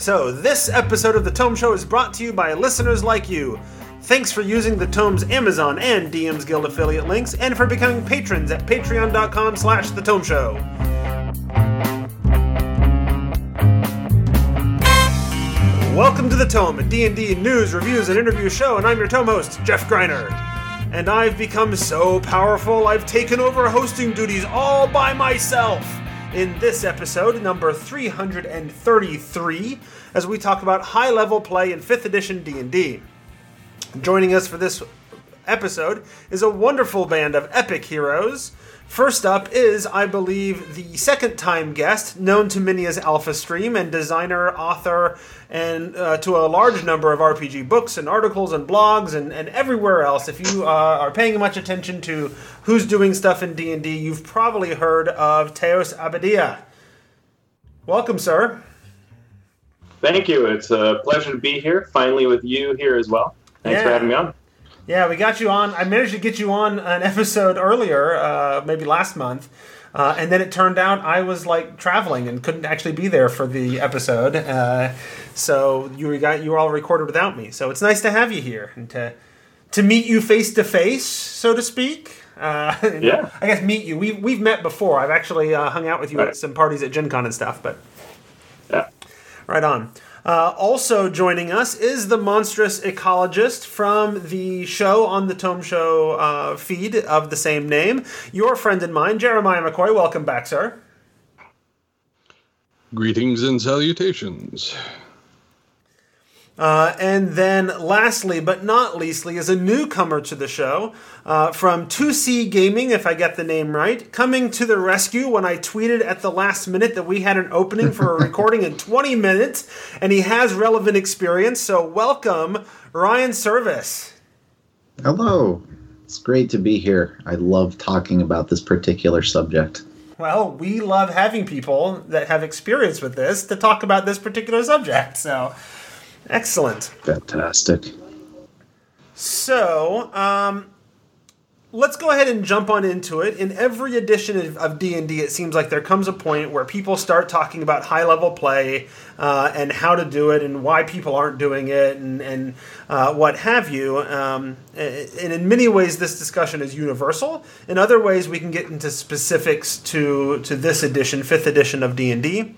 So, this episode of The Tome Show is brought to you by listeners like you. Thanks for using the Tome's Amazon and DM's Guild affiliate links, and for becoming patrons at patreon.com slash The Tome Show. Welcome to The Tome, a D&D news, reviews, and interview show, and I'm your Tome host, Jeff Greiner. And I've become so powerful, I've taken over hosting duties all by myself in this episode, number 333, as we talk about high-level play in 5th edition D&D. Joining us for this episode is a wonderful band of epic heroes. First up is, I believe, the second time guest, known to many as Alpha Stream, and designer, author, and uh, to a large number of RPG books and articles and blogs and, and everywhere else. If you uh, are paying much attention to who's doing stuff in D&D, you've probably heard of Teos Abadia. Welcome, sir. Thank you. It's a pleasure to be here, finally with you here as well. Thanks Yeah. for having me on. Yeah, we got you on. I managed to get you on an episode earlier, uh, maybe last month, uh, and then it turned out I was like traveling and couldn't actually be there for the episode. Uh, so you got you were all recorded without me. So it's nice to have you here and to to meet you face to face, so to speak. Uh, Yeah. I guess meet you. We we've met before. I've actually uh, hung out with you at some parties at Gen Con and stuff, but. Yeah. Right on. Uh, also joining us is the monstrous ecologist from the show on the Tome Show uh, feed of the same name. Your friend and mine, Jeremiah McCoy. Welcome back, sir. Greetings and salutations. Uh, and then, lastly but not leastly, is a newcomer to the show uh, from 2C Gaming, if I get the name right, coming to the rescue when I tweeted at the last minute that we had an opening for a recording in 20 minutes, and he has relevant experience. So, welcome, Ryan Servis. Hello. It's great to be here. I love talking about this particular subject. Well, we love having people that have experience with this to talk about this particular subject. So, excellent. Fantastic. So, um, let's go ahead and jump on into it. In every edition of- of D and D, it seems like there comes a point where people start talking about high level play uh, and how to do it and why people aren't doing it and and uh, what have you. Um, and in many ways, this discussion is universal. In other ways, we can get into specifics to to this edition, fifth edition of D and D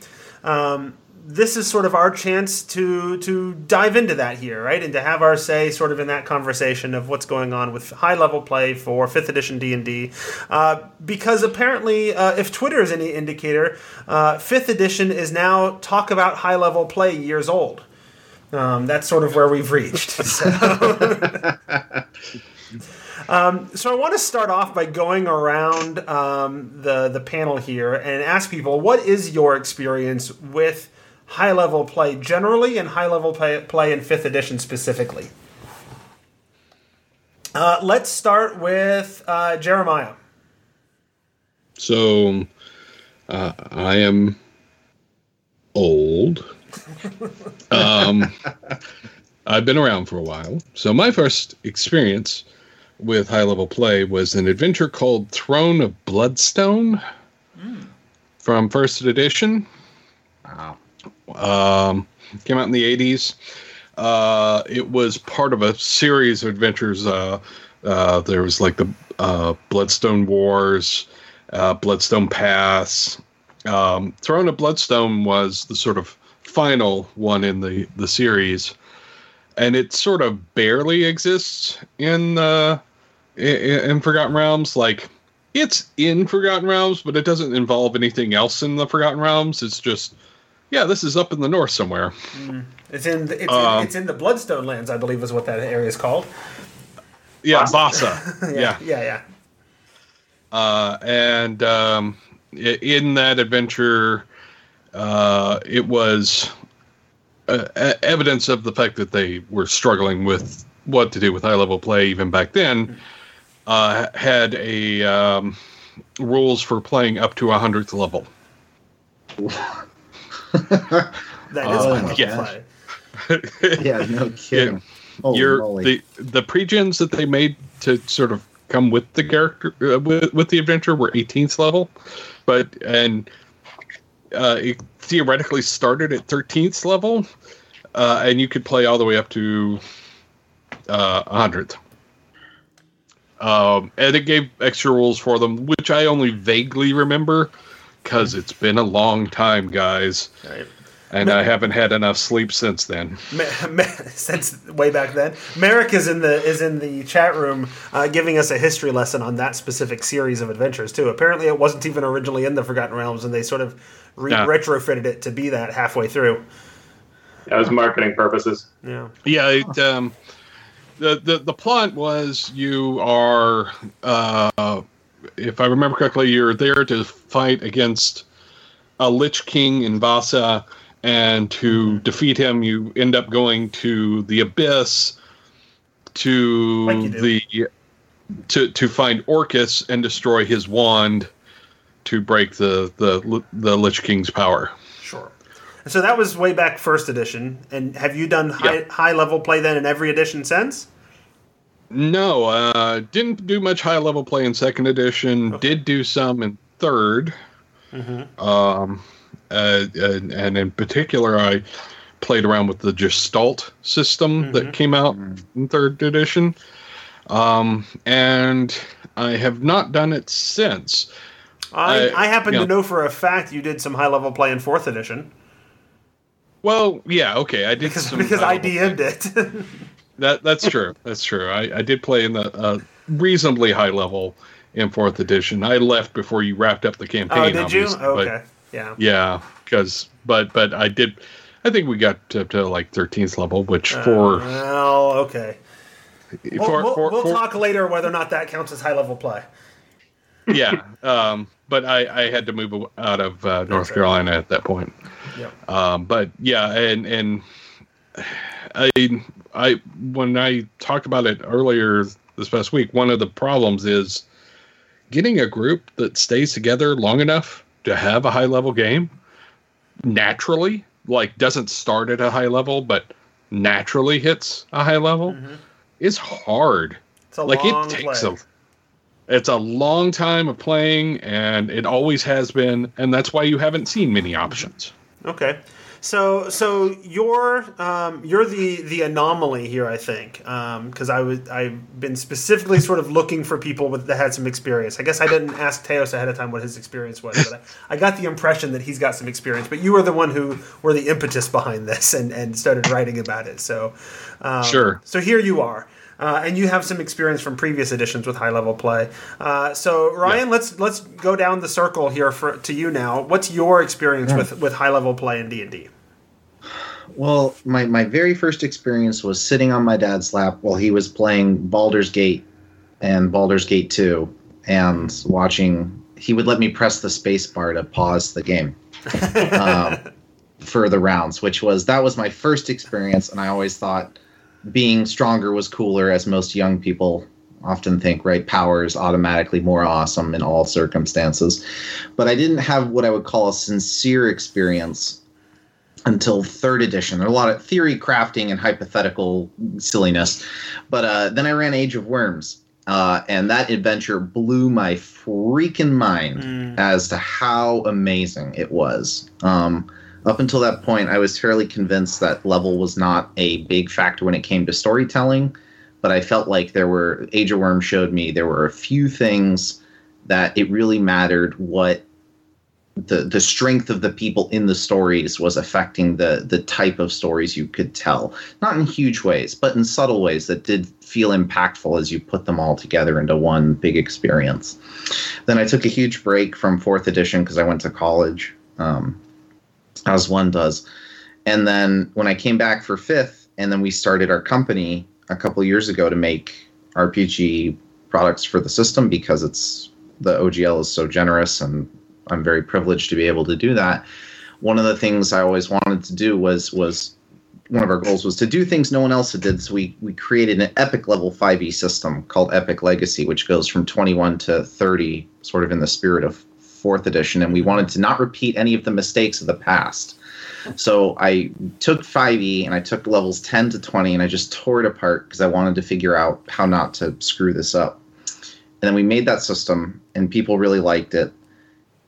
this is sort of our chance to to dive into that here, right, and to have our say, sort of in that conversation of what's going on with high level play for fifth edition D and D, because apparently, uh, if Twitter is any indicator, uh, fifth edition is now talk about high level play years old. Um, that's sort of where we've reached. So. Um, so I want to start off by going around um, the the panel here and ask people what is your experience with high level play generally and high level play, play in fifth edition specifically. Uh, let's start with uh, Jeremiah. So, uh, I am old. um, I've been around for a while. So, my first experience with high level play was an adventure called Throne of Bloodstone from first edition. Wow. Um, came out in the 80s. Uh, it was part of a series of adventures. Uh, uh, there was like the uh, Bloodstone Wars, uh, Bloodstone Pass. Um, Throne of Bloodstone was the sort of final one in the, the series. And it sort of barely exists in uh, in, in Forgotten Realms. Like, it's in Forgotten Realms, but it doesn't involve anything else in the Forgotten Realms. It's just yeah, this is up in the north somewhere. It's in the, it's, Um, in, it's in the Bloodstone lands, I believe, is what that area is called. Yeah, Vaasa. yeah. yeah, yeah. Uh, and um, in that adventure, uh, it was uh, evidence of the fact that they were struggling with what to do with high level play even back then. Uh, had a um, rules for playing up to a hundredth level. That is Oh high my level gosh. play. Yeah, no kidding. Holy Your moly. the the pregens that they made to sort of come with the character uh, with with the adventure were 18th level, but and uh, it theoretically started at 13th level, uh, and you could play all the way up to uh, 100th. Um, and it gave extra rules for them, which I only vaguely remember because it's been a long time, guys. Right. And I haven't had enough sleep since then. Ma- ma- since way back then. Merrick is in the is in the chat room uh, giving us a history lesson on that specific series of adventures too. Apparently, it wasn't even originally in the Forgotten Realms, and they sort of re- Yeah. retrofitted it to be that halfway through. That was marketing purposes. Yeah. Yeah, it, um, the, the the plot was you are, uh, if I remember correctly, you're there to fight against a Lich King in Vaasa, and to mm-hmm. defeat him, you end up going to the Abyss to Like the to to find Orcus and destroy his wand to break the the the Lich King's power. Sure. So that was way back first edition. And have you done high, Yeah. high level play then in every edition since? No, uh, didn't do much high level play in second edition. Did do some in 3rd Um, uh, and, and in particular, I played around with the Gestalt system that came out in third edition. Um, and I have not done it since. I, I- I happen to know for a fact you did some high level play in fourth edition Well, yeah, okay, I did because, some because I. DM'd it. That that's true. That's true. I, I did play in the uh, reasonably high level in fourth edition. I left before you wrapped up the campaign. oh, did you? Oh, okay. Yeah. Yeah, because but but I did. I think we got to, to like thirteenth level, which Uh, for well, okay. We'll, for, we'll, we'll for- talk later whether or not that counts as high level play. yeah. Um, but I I had to move out of uh, North right. Carolina at that point. Yep. Um, but yeah, and and I I when I talked about it earlier this past week, one of the problems is getting a group that stays together long enough to have a high level game naturally, like doesn't start at a high level, but naturally hits a high level mm-hmm. is hard It's a like long it takes play. a it's a long time of playing and it always has been and that's why you haven't seen many options Okay. So so you're um, you're the the anomaly here, I think, because I was I've been specifically sort of looking for people with that had some experience. I guess I didn't ask Teos ahead of time what his experience was, but I, I got the impression that he's got some experience. But you were the one who were the impetus behind this and and started writing about it. So um, Sure. So here you are. Uh, and you have some experience from previous editions with high level play. Uh, so Ryan, let's let's go down the circle here for to you now. What's your experience with, with high level play in D and D? Well, my, my very first experience was sitting on my dad's lap while he was playing Baldur's Gate and Baldur's Gate 2 and watching. He would let me press the space bar to pause the game um, for the rounds, which was that was my first experience. And I always thought being stronger was cooler, as most young people often think, right? Power is automatically more awesome in all circumstances. But I didn't have what I would call a sincere experience until third edition. There are a lot of theory crafting and hypothetical silliness. But uh, then I ran Age of Worms, uh, and that adventure blew my freaking mind as to how amazing it was. Um, up until that point, I was fairly convinced that level was not a big factor when it came to storytelling. But I felt like there were Age of Worms showed me there were a few things that it really mattered what the the strength of the people in the stories was affecting the the type of stories you could tell. Not in huge ways but in subtle ways that did feel impactful as you put them all together into one big experience. Then i took a huge break from fourth edition because i went to college um, as one does. And then when i came back for fifth and then we started our company a couple years ago to make rpg products for the system because it's the ogl is so generous and I'm very privileged to be able to do that. One of the things I always wanted to do was was one of our goals was to do things no one else had did. So we we created an epic level 5e system called Epic Legacy, which goes from 21 to 30, sort of in the spirit of fourth edition. And we wanted to not repeat any of the mistakes of the past. So I took 5e and I took levels 10 to 20 and I just tore it apart because I wanted to figure out how not to screw this up. And then we made that system and people really liked it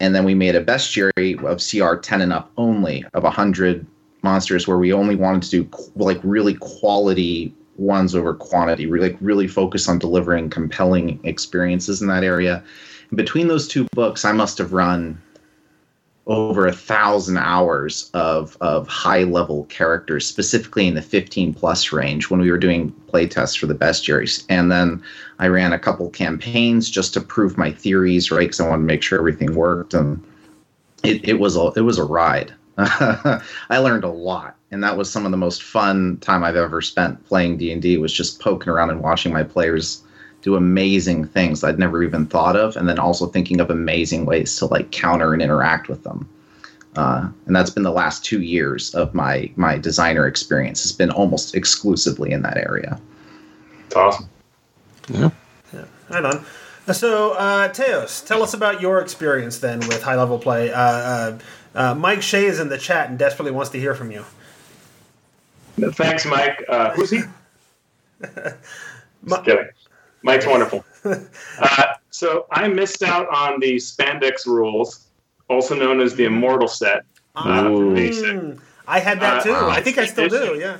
and then we made a bestiary of CR 10 and up only of 100 monsters where we only wanted to do like really quality ones over quantity, really, like really focus on delivering compelling experiences in that area. And between those two books, I must have run over a thousand hours of of high level characters, specifically in the 15 plus range when we were doing playtests for the bestiaries. And then I ran a couple campaigns just to prove my theories, right? Because I wanted to make sure everything worked. And it, it was a it was a ride. I learned a lot, and that was some of the most fun time I've ever spent playing D and D. Was just poking around and watching my players do amazing things I'd never even thought of, and then also thinking of amazing ways to like counter and interact with them. Uh, and that's been the last two years of my my designer experience. Has been almost exclusively in that area. It's awesome. Yeah. Yeah, right on. So, uh, Teos, tell us about your experience then with high level play. Uh, uh, uh, Mike Shea is in the chat and desperately wants to hear from you. Thanks, Mike. Uh, who's he? Just kidding. Mike's wonderful. Uh, so I missed out on the spandex rules, also known as the immortal set. Uh, for basic. Mm, I had that Uh, too. uh, I think I still do. Yeah.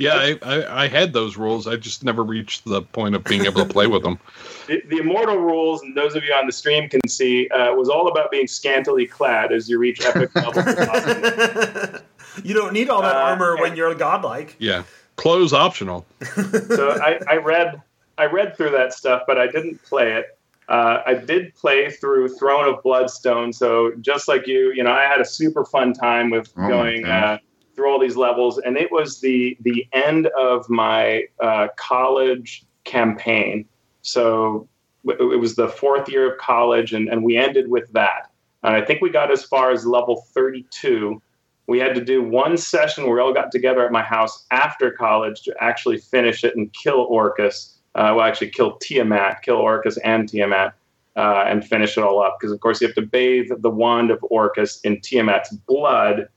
Yeah, I, I, I had those rules. I just never reached the point of being able to play with them. The, the immortal rules, and those of you on the stream can see, uh, was all about being scantily clad as you reach epic levels. of awesomeness. you don't need all that Uh, armor when you're godlike. Yeah, clothes optional. so I, I read I read through that stuff, but I didn't play it. Uh, I did play through Throne of Bloodstone, so just like you, you know, I had a super fun time with Oh going gosh. uh, through all these levels, and it was the the end of my uh, college campaign. So it was the fourth year of college, and, and we ended with that. And I think we got as far as level 32. We had to do one session where we all got together at my house after college to actually finish it and kill Orcus. Uh, well, actually, kill Tiamat, kill Orcus and Tiamat, uh, and finish it all up. Because, of course, you have to bathe the wand of Orcus in Tiamat's blood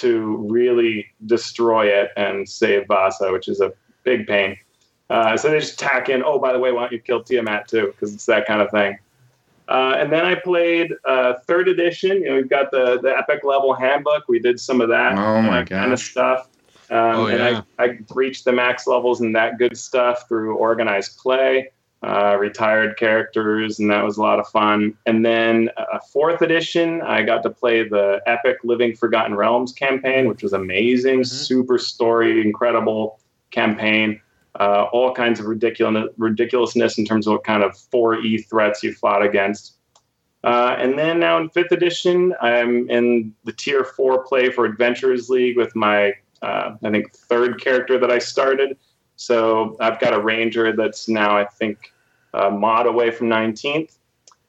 to really destroy it and save Vaasa, which is a big pain. Uh, so they just tack in, oh, by the way, why don't you kill Tiamat too? Because it's that kind of thing. Uh, and then I played uh, third edition. You know, we've got the the epic level handbook. We did some of that Oh my uh, kind of stuff. Um, Oh, and yeah. I, I reached the max levels and that good stuff through organized play, uh, retired characters, and that was a lot of fun. And then uh, fourth edition, I got to play the epic Living Forgotten Realms campaign, which was amazing, super story, incredible campaign. Uh, all kinds of ridiculous ridiculousness in terms of what kind of 4E threats you fought against. Uh, and then now in fifth edition, I'm in the tier four play for Adventurers League with my, uh, I think, third character that I started. So I've got a ranger that's now, I think, a mod away from 19th.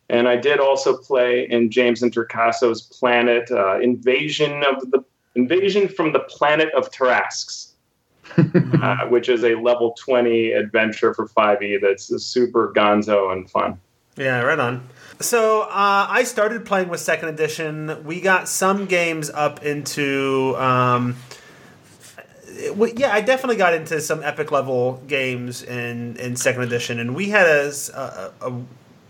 And I did also play in James Introcaso's Planet uh, Invasion of the Invasion from the Planet of Tarrasques, uh, which is a level 20 adventure for 5e that's super gonzo and fun. Yeah, right on. So uh, I started playing with second edition. We got some games up into. Um, yeah, I definitely got into some epic level games in, in second edition, and we had a a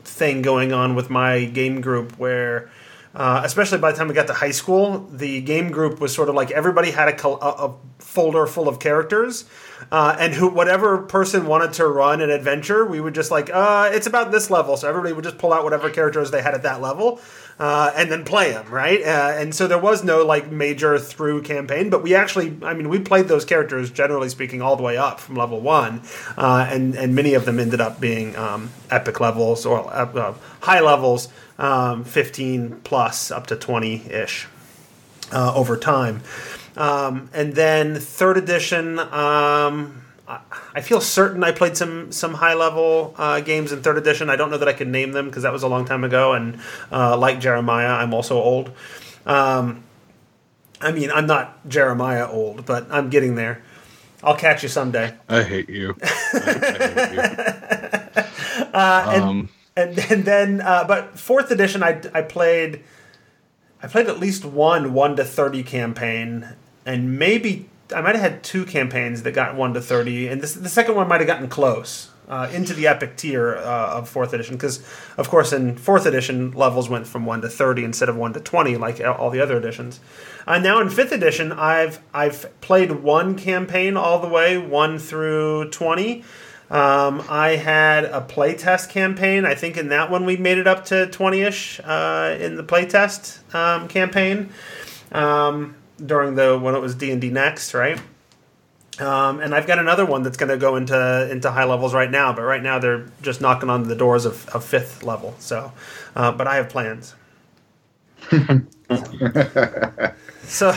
thing going on with my game group where, uh, especially by the time we got to high school, the game group was sort of like everybody had a, a, a folder full of characters, uh, and who whatever person wanted to run an adventure, we would just like, uh, it's about this level, so everybody would just pull out whatever characters they had at that level, uh, and then play them, right? Uh, and so there was no like major through campaign, but we actually, I mean, we played those characters generally speaking all the way up from level one, uh, and and many of them ended up being um, epic levels or uh, high levels, um, fifteen plus up to twenty ish uh, over time. Um, and then third edition, um, I, I feel certain I played some some high level uh, games in third edition. I don't know that I can name them because that was a long time ago. And uh, like Jeremiah, I'm also old. Um, I mean, I'm not Jeremiah old, but I'm getting there. I'll catch you someday. I hate you. I, I hate you. and, Um, and and then uh, but fourth edition I, I played I played at least one one to thirty campaign and maybe I might have had two campaigns that got one to thirty and this, the second one might have gotten close uh, into the epic tier uh, of fourth edition because, of course, in fourth edition levels went from one to thirty instead of one to twenty, like all the other editions. Uh, now in fifth edition, I've I've played one campaign all the way, one through twenty. Um, I had a playtest campaign. I think in that one we made it up to twenty ish uh, in the playtest um, campaign um, during the when it was D and D next, right? Um, and I've got another one that's going to go into into high levels right now, but right now they're just knocking on the doors of, of fifth level. So, uh, but I have plans. so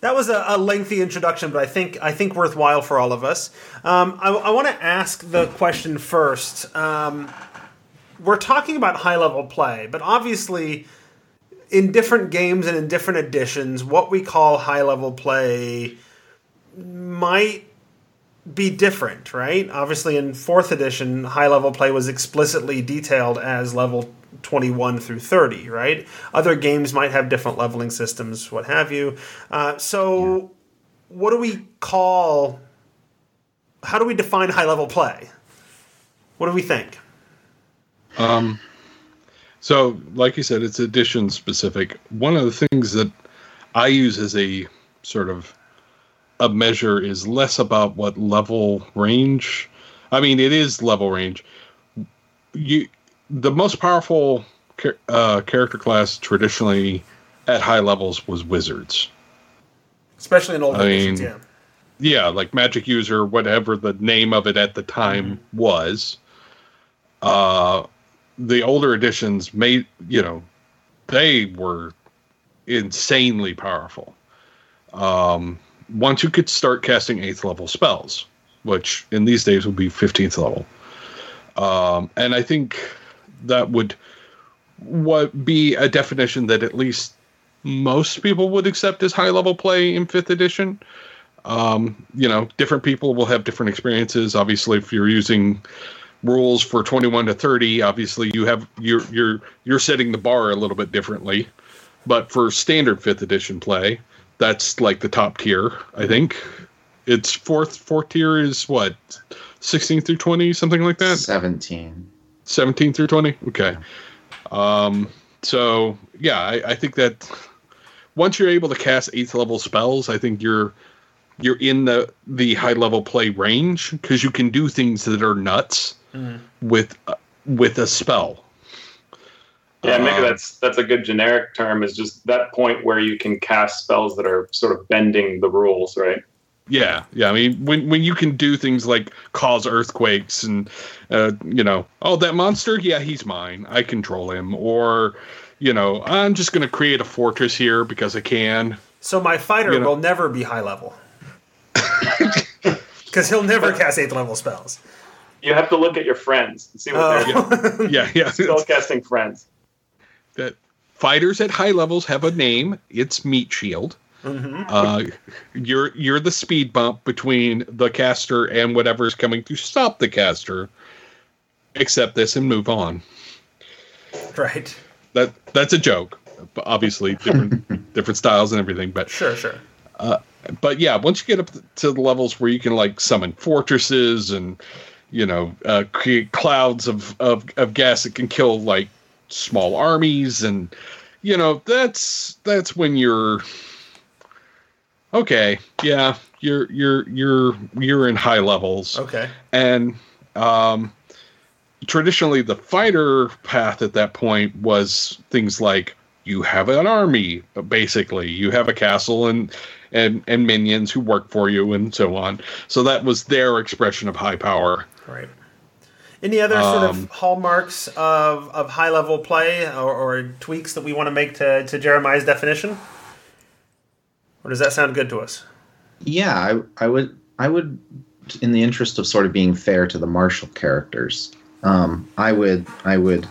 that was a, a, lengthy introduction, but I think I think worthwhile for all of us. Um, I, I want to ask the question first. Um, we're talking about high level play, but obviously, in different games and in different editions, what we call high level play might be different, right? Obviously, in fourth edition, high level play was explicitly detailed as level 21 through 30, right? Other games might have different leveling systems, what have you. Uh, so, yeah. what do we call, how do we define high level play? What do we think? Um, so, like you said, it's edition specific. One of the things that I use as a sort of a measure is less about what level range. I mean, it is level range. You, the most powerful uh, character class traditionally at high levels was wizards, especially in old I editions. Mean, yeah, yeah, like magic user, whatever the name of it at the time mm-hmm. was. Uh, the older editions made you know they were insanely powerful. Um, once you could start casting eighth level spells, which in these days would be 15th level. Um, and I think that would what be a definition that at least most people would accept as high level play in fifth edition. Um, you know, different people will have different experiences. Obviously, if you're using rules for 21 to 30, obviously you have you're you're you're setting the bar a little bit differently. But for standard fifth edition play, that's like the top tier. I think it's fourth. Fourth tier is what, sixteen through twenty, something like that. Seventeen. Seventeen through twenty. Okay. Um. So yeah, I, I think that once you're able to cast eighth level spells, I think you're you're in the the high level play range because you can do things that are nuts mm. with uh, with a spell. Yeah, maybe um, that's that's a good generic term. Is just that point where you can cast spells that are sort of bending the rules, right? Yeah, yeah. I mean, when when you can do things like cause earthquakes and uh, you know, oh that monster, yeah, he's mine. I control him. Or you know, I'm just going to create a fortress here because I can. So my fighter you know? will never be high level because he'll never cast eighth level spells. You have to look at your friends and see what oh. they're doing. yeah, yeah. Spell casting friends that fighters at high levels have a name. It's Meat Shield. Mm-hmm. Uh, you're you're the speed bump between the caster and whatever's coming to stop the caster. Accept this and move on. Right. That that's a joke. Obviously, different different styles and everything, but sure, sure. Uh, but yeah, once you get up to the levels where you can like summon fortresses and you know uh, create clouds of, of of gas that can kill like small armies and you know that's that's when you're okay yeah you're you're you're you're in high levels. Okay. And um traditionally the fighter path at that point was things like you have an army basically. You have a castle and and and minions who work for you and so on. So that was their expression of high power right any other sort of um, hallmarks of, of high level play or, or tweaks that we want to make to, to Jeremiah's definition? Or does that sound good to us? Yeah, I, I would I would in the interest of sort of being fair to the martial characters, um, I would I would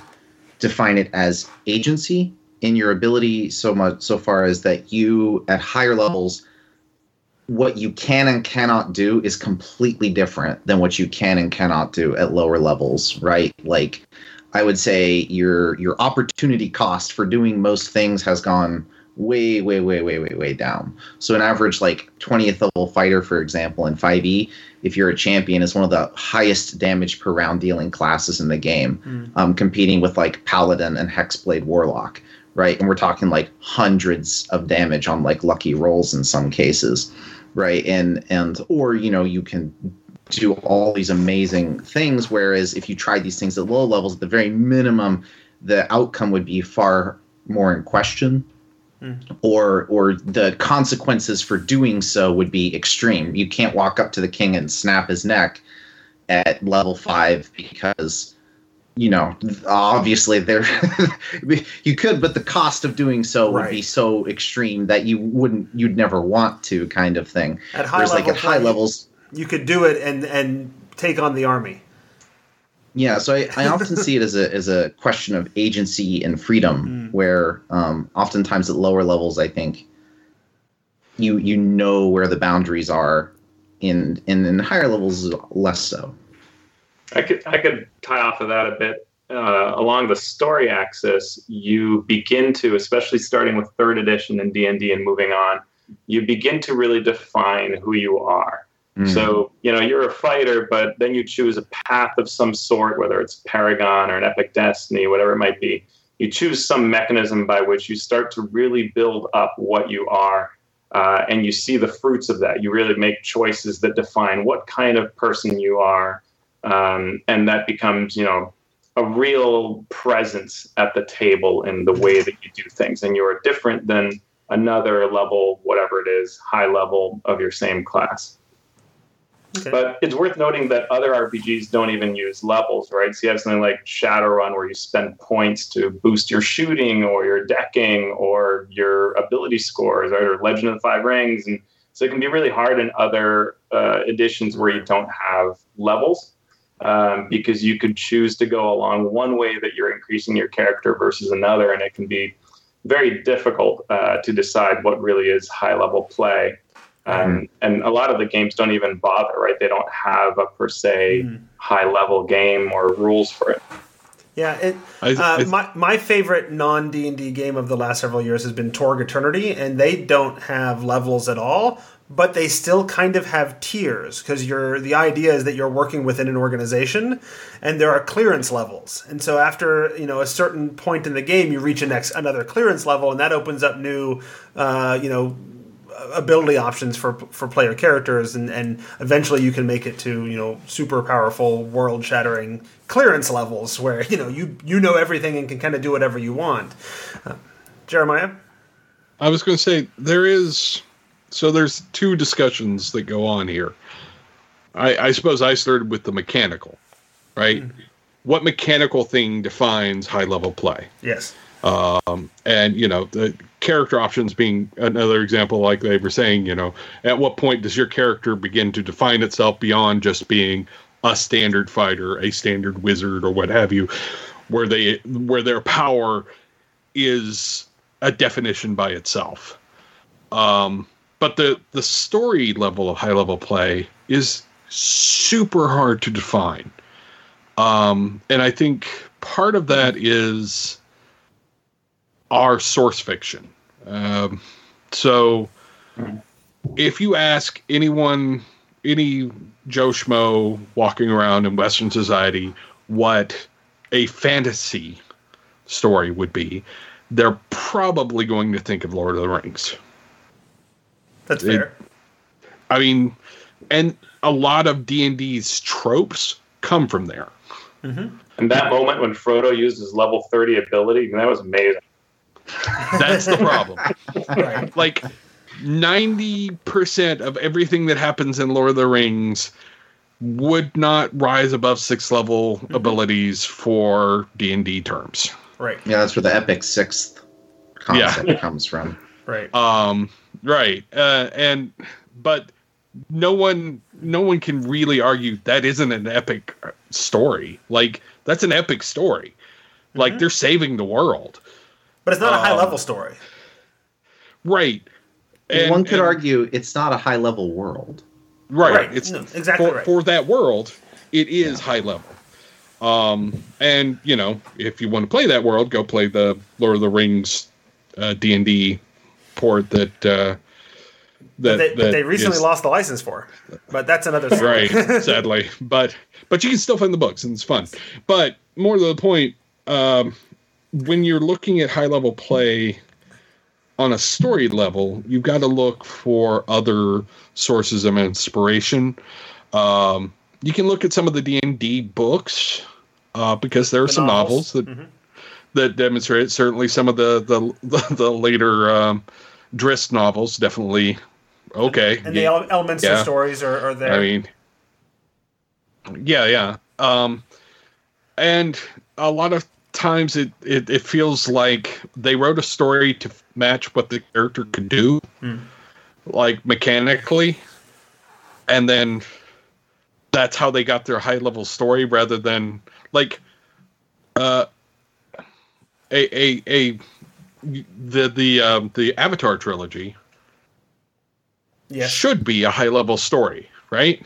define it as agency in your ability so much so far as that you at higher levels what you can and cannot do is completely different than what you can and cannot do at lower levels, right? Like I would say your your opportunity cost for doing most things has gone way, way, way, way, way, way down. So an average like 20th level fighter, for example, in 5e, if you're a champion, is one of the highest damage per round dealing classes in the game, Mm. um, competing with like Paladin and Hexblade Warlock, right? And we're talking like hundreds of damage on like lucky rolls in some cases, right? And and or you know you can do all these amazing things. Whereas if you tried these things at low levels, at the very minimum, the outcome would be far more in question. Mm. Or, or the consequences for doing so would be extreme. You can't walk up to the king and snap his neck at level five because, you know, obviously there, you could, but the cost of doing so would be so extreme that you wouldn't, you'd never want to, kind of thing. At high Whereas, like at high levels, you could do it and and take on the army. Yeah, so I, I often see it as a as a question of agency and freedom, where um, oftentimes at lower levels, I think you you know where the boundaries are, in in, in higher levels less so. I could I could tie off of that a bit. Uh, along the story axis, you begin to, especially starting with third edition and D and D and moving on, you begin to really define who you are. Mm. So you know you're a fighter, but then you choose a path of some sort, whether it's Paragon or an Epic Destiny, whatever it might be. You choose some mechanism by which you start to really build up what you are, uh, and you see the fruits of that. You really make choices that define what kind of person you are, um, and that becomes you know a real presence at the table in the way that you do things, and you're different than another level, whatever it is, high level of your same class. Okay. But it's worth noting that other RPGs don't even use levels, right? So you have something like Shadowrun where you spend points to boost your shooting or your decking or your ability scores, right? Or Legend of the Five Rings. And so it can be really hard in other uh, editions where you don't have levels um, because you could choose to go along one way that you're increasing your character versus another. And it can be very difficult uh, to decide what really is high level play. Um, and a lot of the games don't even bother, right? They don't have a per se Mhm. high level game or rules for it. Yeah, it, I, uh, I- my my favorite non D and D game of the last several years has been Torg Eternity, and they don't have levels at all, but they still kind of have tiers because you're the idea is that you're working within an organization, and there are clearance levels, and so after you know a certain point in the game, you reach a next another clearance level, and that opens up new, uh, you know. Ability options for for player characters, and, and eventually you can make it to you know super powerful, world shattering clearance levels where you know you you know everything and can kind of do whatever you want. Uh, Jeremiah, I was going to say there is so there's two discussions that go on here. I, I suppose I started with the mechanical, right? What mechanical thing defines high level play? yes, Um, and you know the character options being another example, like they were saying. You know, at what point does your character begin to define itself beyond just being a standard fighter, a standard wizard, or what have you, where they where their power is a definition by itself. Um, but the the story level of high level play is super hard to define. Um, and I think part of that is our source fiction. Um, so if you ask anyone, any Joe Schmo walking around in Western society, what a fantasy story would be, they're probably going to think of Lord of the Rings. That's It- fair. I mean, and a lot of D and D's tropes come from there. And that moment when Frodo used his level 30 ability, that was amazing. That's the problem. right. like 90% of everything that happens in Lord of the Rings would not rise above sixth level abilities for D&D terms. Right. Yeah, that's where the epic sixth concept comes from. Right. Um right. Uh and but no one no one can really argue that isn't an epic story. Like that's an epic story. Like they're saving the world. But it's not a high um, level story. Right. And- One could and- argue it's not a high level world. right. Right. It's No, exactly for, right. for that world, it is high level. Um, and you know, if you want to play that world, go play the Lord of the Rings uh, D and D port that uh, That, they, that they recently is- lost the license for, but that's another story. right sadly but but you can still find the books and it's fun but more to the point um, when you're looking at high level play on a story level you've got to look for other sources of inspiration um, you can look at some of the d&d books uh, because there are The some novels. novels, that that demonstrate certainly some of the the, the, the later um, Drizzt novels definitely okay and the yeah. ele- elements of Yeah. stories are, are there. I mean, yeah, yeah. Um, and a lot of times it, it, it feels like they wrote a story to match what the character could do, like mechanically, and then that's how they got their high level story rather than like uh, a a a the the um, the Avatar trilogy yes. should be a high level story, right?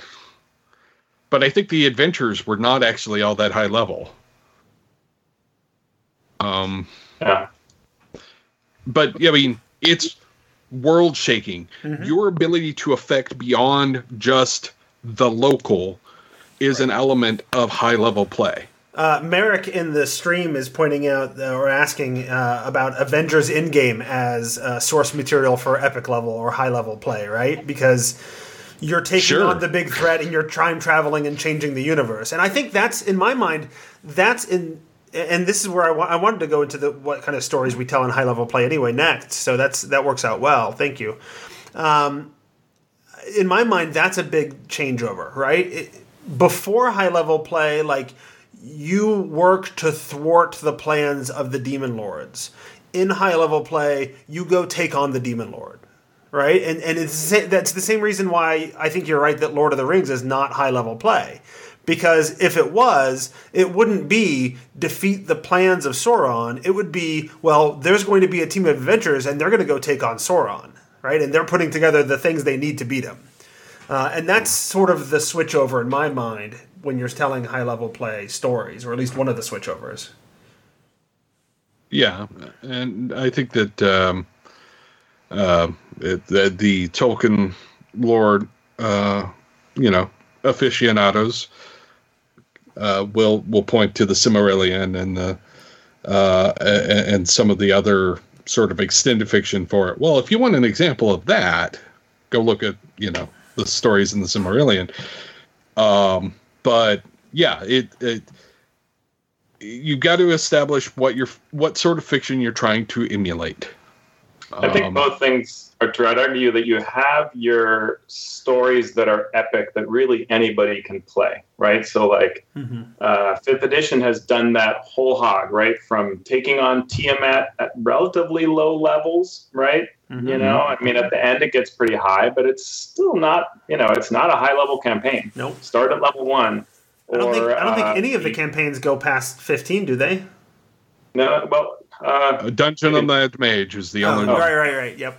But I think the adventures were not actually all that high level. Um, Yeah. but yeah, I mean, it's world shaking. Mm-hmm. Your ability to affect beyond just the local is an element of high level play. Uh, Merrick in the stream is pointing out uh, or asking uh, about Avengers Endgame as uh, source material for epic level or high level play, right? Because you're taking Sure. on the big threat and you're time traveling and changing the universe. And I think that's, in my mind, that's in. And this is where I, wa- I wanted to go into the what kind of stories we tell in high level play anyway next. So that's that works out well. Thank you. Um, in my mind, that's a big changeover, right? It, before high level play, like you work to thwart the plans of the demon lords. In high level play, you go take on the demon lord, right? And and it's that's the same reason why I think you're right that Lord of the Rings is not high level play. Because if it was, it wouldn't be defeat the plans of Sauron. It would be, well, there's going to be a team of adventurers and they're going to go take on Sauron, right? And they're putting together the things they need to beat him. Uh, and that's sort of the switchover in my mind when you're telling high level play stories, or at least one of the switchovers. Yeah, and I think that um, uh, it, the, the Tolkien Lord, uh, you know, aficionados uh, will will point to the Silmarillion and the uh, a- and some of the other sort of extended fiction for it. Well, if you want an example of that, go look at you know the stories in the Silmarillion. Um, but yeah, it, it you got to establish what you're what sort of fiction you're trying to emulate. I think Um, both things are true. I'd argue that you have your stories that are epic that really anybody can play, right? So, like, uh, fifth edition has done that whole hog, right? From taking on Tiamat at relatively low levels, right? You know, I mean, at the end it gets pretty high, but it's still not, you know, it's not a high level campaign. Nope. Start at level one. I don't think I don't think uh, any of the campaigns go past fifteen, do they? No, well, uh, a Dungeon on the Mage is the Oh, only right, one. right, right. Yep.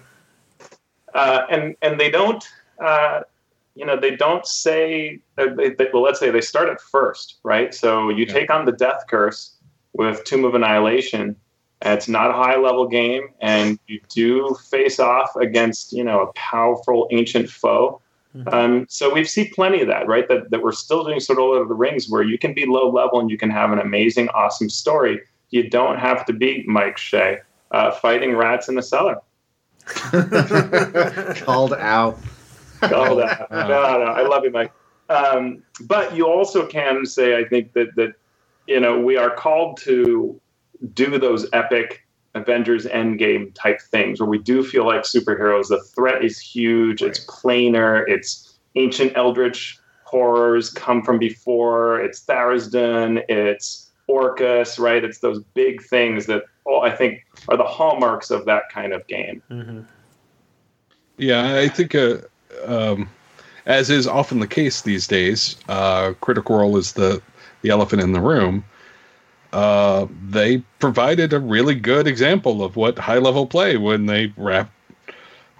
Uh, and and they don't uh, you know they don't say uh, they, they, well let's say they start at first right? So you Yeah. take on the death curse with tomb of annihilation. And it's not a high level game and you do face off against you know a powerful ancient foe. Um, so we've seen plenty of that right? That, that we're still doing sort of Lord of the Rings where you can be low level and you can have an amazing awesome story. You don't have to be Mike Shea uh, fighting rats in the cellar Called out. Oh, that. no, no, I love you, Mike. Um, but you also can say, I think that that you know we are called to do those epic Avengers Endgame type things where we do feel like superheroes. The threat is huge. It's planar. It's ancient eldritch horrors come from before. It's Tharizdun. It's Orcus. Right. It's those big things that all I think are the hallmarks of that kind of game. Yeah, I think, uh, um, as is often the case these days, uh, Critical Role is the the elephant in the room. Uh, they provided a really good example of what high level play when they wrapped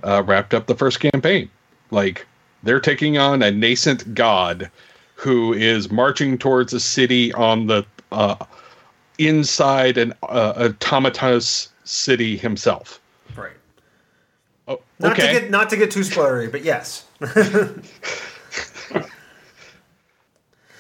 uh, wrapped up the first campaign. Like they're taking on a nascent god who is marching towards a city on the uh, inside an uh, automatus city himself. Right. Not Okay. to get not to get too spoilery, but yes.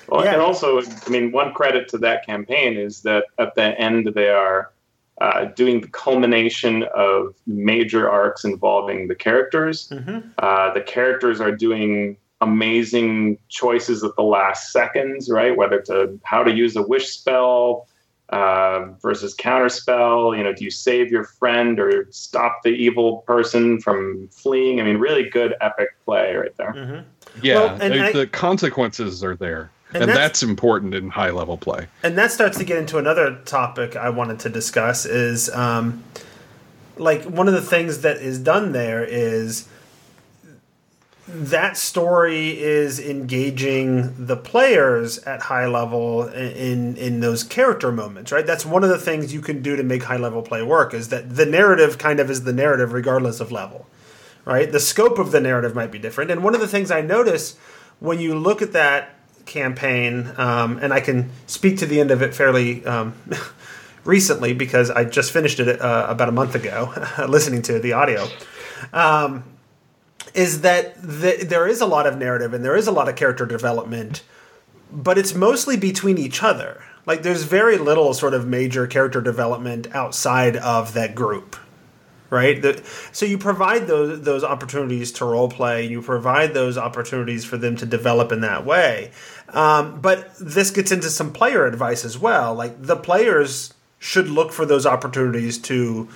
Well, Yeah. and also, I mean, one credit to that campaign is that at the end they are uh, doing the culmination of major arcs involving the characters. Mhm. Uh, the characters are doing amazing choices at the last seconds, right? Whether to how to use a wish spell uh, versus counter spell. You know, do you save your friend or stop the evil person from fleeing? I mean, really good epic play right there. Mhm. Yeah, Well, and the, I- consequences are there, And and, that's- that's, important in high level play. and that starts to get into another topic I wanted to discuss is um, like one of the things that is done there is that story is engaging the players at high level in in those character moments right? That's one of the things you can do to make high level play work is that the narrative kind of is the narrative regardless of level right? The scope of the narrative might be different. And one of the things i notice when you look at that campaign um, and i can speak to the end of it fairly um, recently because i just finished it uh, about a month ago listening to the audio. Um, is that th- there is a lot of narrative and there is a lot of character development, but it's mostly between each other. Like there's very little sort of major character development outside of that group, right? The, so you provide those those opportunities to role play. You provide those opportunities for them to develop in that way. Um, but this gets into some player advice as well. Like the players should look for those opportunities to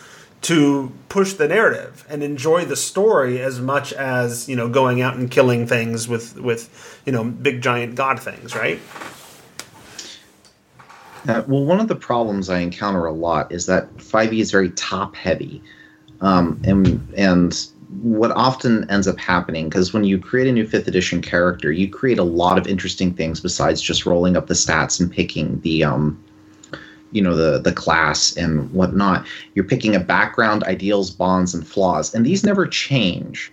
to push the narrative and enjoy the story as much as you know going out and killing things with with you know big giant god things right Uh, well, one of the problems I encounter a lot is that 5e is very top heavy. Um, and, and what often ends up happening, because when you create a new 5th edition character, you create a lot of interesting things besides just rolling up the stats and picking the. Um, you know the the class and whatnot you're picking a background ideals bonds and flaws. And these never change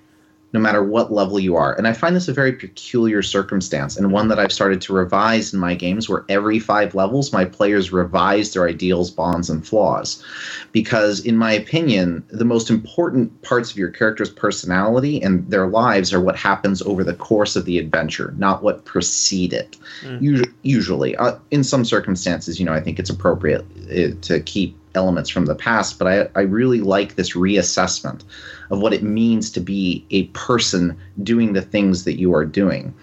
no matter what level you are. And I find this a very peculiar circumstance and one that I've started to revise in my games where every five levels my players revise their ideals, bonds, and flaws. Because, in my opinion, the most important parts of your character's personality and their lives are what happens over the course of the adventure, not what precede it. Usu- usually, uh, in some circumstances, you know, I think it's appropriate uh, to keep elements from the past, but I, I really like this reassessment of what it means to be a person doing the things that you are doing.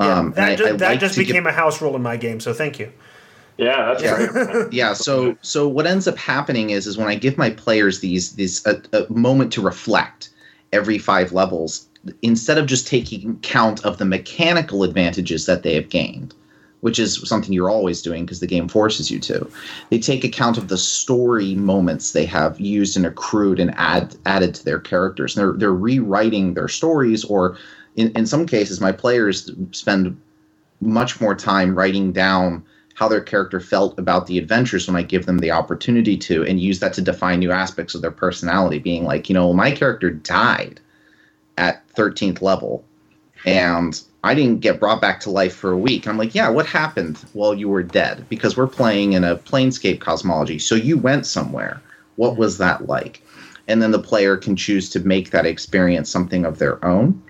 yeah, Um, and that, I- ju- I that like just to give- became a house rule in my game so thank you Yeah, that's Yeah. great. yeah so so what ends up happening is is when i give my players these these a, a moment to reflect every five levels instead of just taking count of the mechanical advantages that they have gained which is something you're always doing because the game forces you to they take account of the story moments they have used and accrued and add added to their characters and they're they're rewriting their stories or in, in some cases my players spend much more time writing down how their character felt about the adventures when I give them the opportunity to, and use that to define new aspects of their personality. Being like, you know, my character died at 13th level, and I didn't get brought back to life for a week. I'm like, yeah, what happened while you were dead? Because we're playing in a planescape cosmology. So you went somewhere. What was that like? And then the player can choose to make that experience something of their own.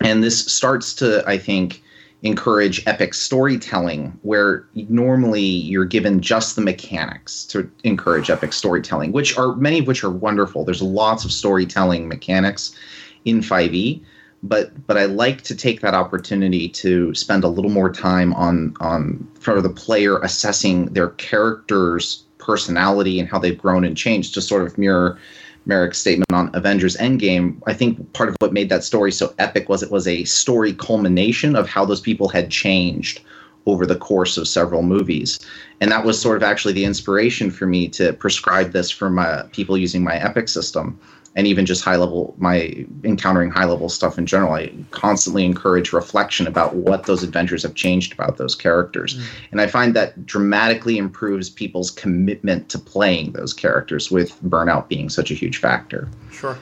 And this starts to, I think, encourage epic storytelling where normally you're given just the mechanics to encourage epic storytelling which are many of which are wonderful there's lots of storytelling mechanics in 5e but but I like to take that opportunity to spend a little more time on on for the player assessing their character's personality and how they've grown and changed to sort of mirror Merrick's statement on Avengers Endgame, I think part of what made that story so epic was it was a story culmination of how those people had changed over the course of several movies. And that was sort of actually the inspiration for me to prescribe this for my people using my epic system and even just high level my encountering high level stuff in general i constantly encourage reflection about what those adventures have changed about those characters. Mm. And i find that dramatically improves people's commitment to playing those characters with burnout being such a huge factor. Sure.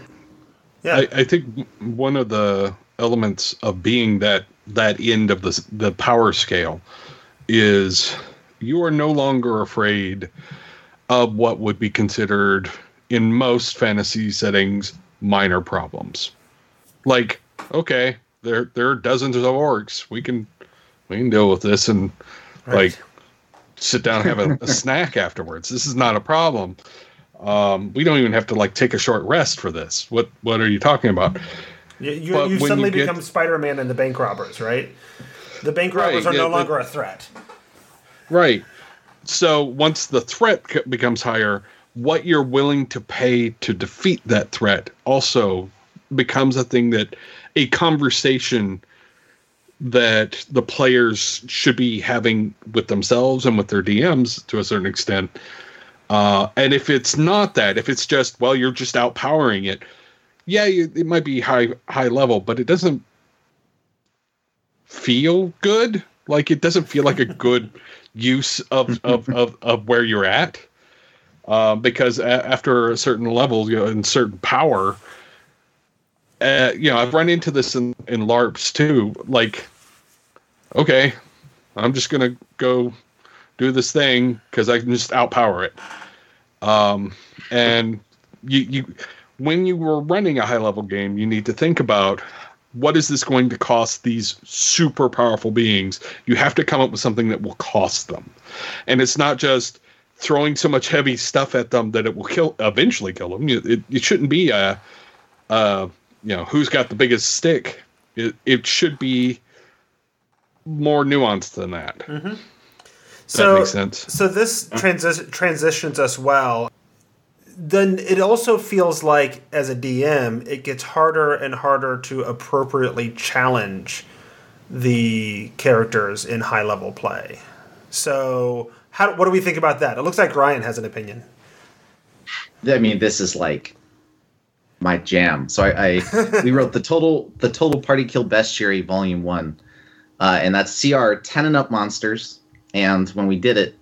Yeah. I, I think one of the elements of being that that end of the the power scale is you are no longer afraid of what would be considered in most fantasy settings minor problems. Like, okay, there there are dozens of orcs. We can we can deal with this and Right. like sit down and have a, a snack afterwards. This is not a problem. Um, we don't even have to like take a short rest for this. What what are you talking about? You, you, you suddenly you get- become Spider-Man and the bank robbers, right? The bank Right, robbers are yeah, no the- longer a threat. Right. So once the threat becomes higher, what you're willing to pay to defeat that threat also becomes a thing that a conversation that the players should be having with themselves and with their DMs to a certain extent. Uh, and if it's not that, if it's just well, you're just outpowering it, yeah, it might be high high level, but it doesn't feel good. Like it doesn't feel like a good use of of, of, of where you're at. Uh, because a- after a certain level, you know, and certain power, uh, you know, I've run into this in, in LARPs too. Like, okay, I'm just gonna go do this thing because I can just outpower it. Um, and you you when you were running a high level game, you need to think about what is this going to cost these super powerful beings? You have to come up with something that will cost them, and it's not just throwing so much heavy stuff at them that it will kill eventually kill them. It, it, it shouldn't be a, uh, you know, who's got the biggest stick. It it should be more nuanced than that. So, makes sense. so this transi- transitions us well. Then it also feels like, as a DM, it gets harder and harder to appropriately challenge the characters in high level play. So, how what do we think about that? It looks like Ryan has an opinion. I mean, this is like my jam. So I, I we wrote the total the total party kill bestiary volume one, uh, and that's CR ten and up monsters. And when we did it,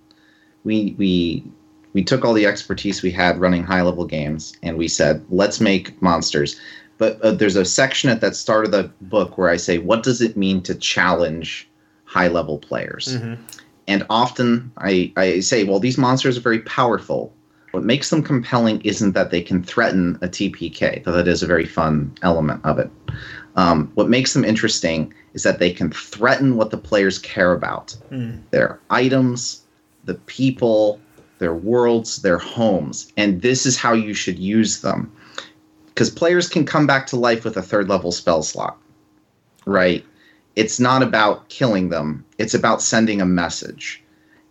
we we we took all the expertise we had running high level games, and we said let's make monsters. But uh, there's a section at that start of the book where I say, what does it mean to challenge high level players? And often I, I say, well, these monsters are very powerful. What makes them compelling isn't that they can threaten a TPK, though that is a very fun element of it. Um, what makes them interesting is that they can threaten what the players care about their items, the people, their worlds, their homes. And this is how you should use them. Because players can come back to life with a third level spell slot, right? It's not about killing them, it's about sending a message.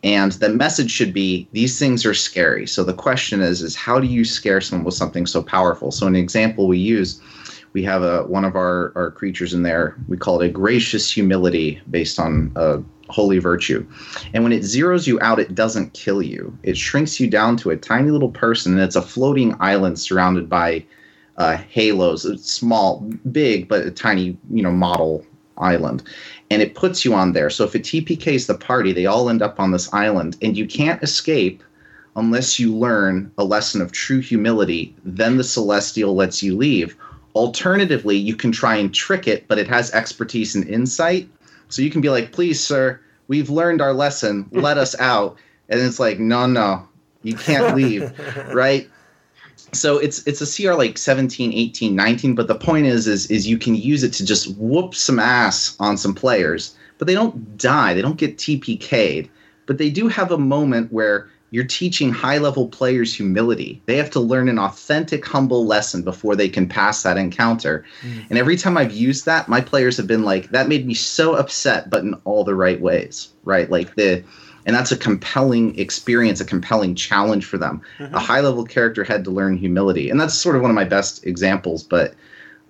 And the message should be these things are scary. So the question is is how do you scare someone with something so powerful? So an example we use we have a one of our, our creatures in there we call it a gracious humility based on a holy virtue. And when it zeroes you out it doesn't kill you. It shrinks you down to a tiny little person and it's a floating island surrounded by uh, halos. It's small big but a tiny you know model island and it puts you on there. So if it TPKs the party, they all end up on this island, and you can't escape unless you learn a lesson of true humility. Then the celestial lets you leave. Alternatively, you can try and trick it, but it has expertise and insight. So you can be like, please, sir, we've learned our lesson. Let us out. And it's like, no, no, you can't leave. right? So it's it's a CR like 17, 18, 19, but the point is is is you can use it to just whoop some ass on some players, but they don't die. They don't get TPK'd, but they do have a moment where you're teaching high level players humility. They have to learn an authentic, humble lesson before they can pass that encounter. Mm. And every time I've used that, my players have been like, that made me so upset, but in all the right ways, right? Like the, and that's a compelling experience, a compelling challenge for them. A high level character had to learn humility. And that's sort of one of my best examples, but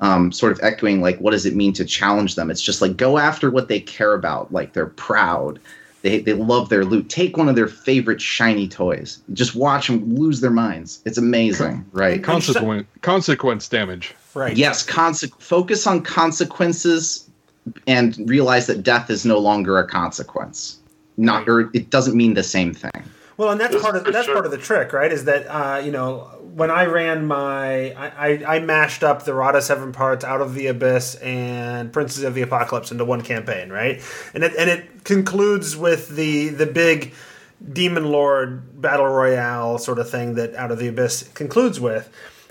um, sort of echoing like, what does it mean to challenge them? It's just like go after what they care about. Like they're proud. They, they love their loot. Take one of their favorite shiny toys. Just watch them lose their minds. It's amazing, right? Consequence consequence damage. Right. Yes, conse- focus on consequences and realize that death is no longer a consequence. Not or it doesn't mean the same thing. Well, and that's Yes, part of that's sure. part of the trick, right? Is that uh, you know when I ran my I, I, I mashed up the Rada Seven Parts out of the Abyss and Princes of the Apocalypse into one campaign, right? And it and it concludes with the the big Demon Lord battle royale sort of thing that Out of the Abyss concludes with.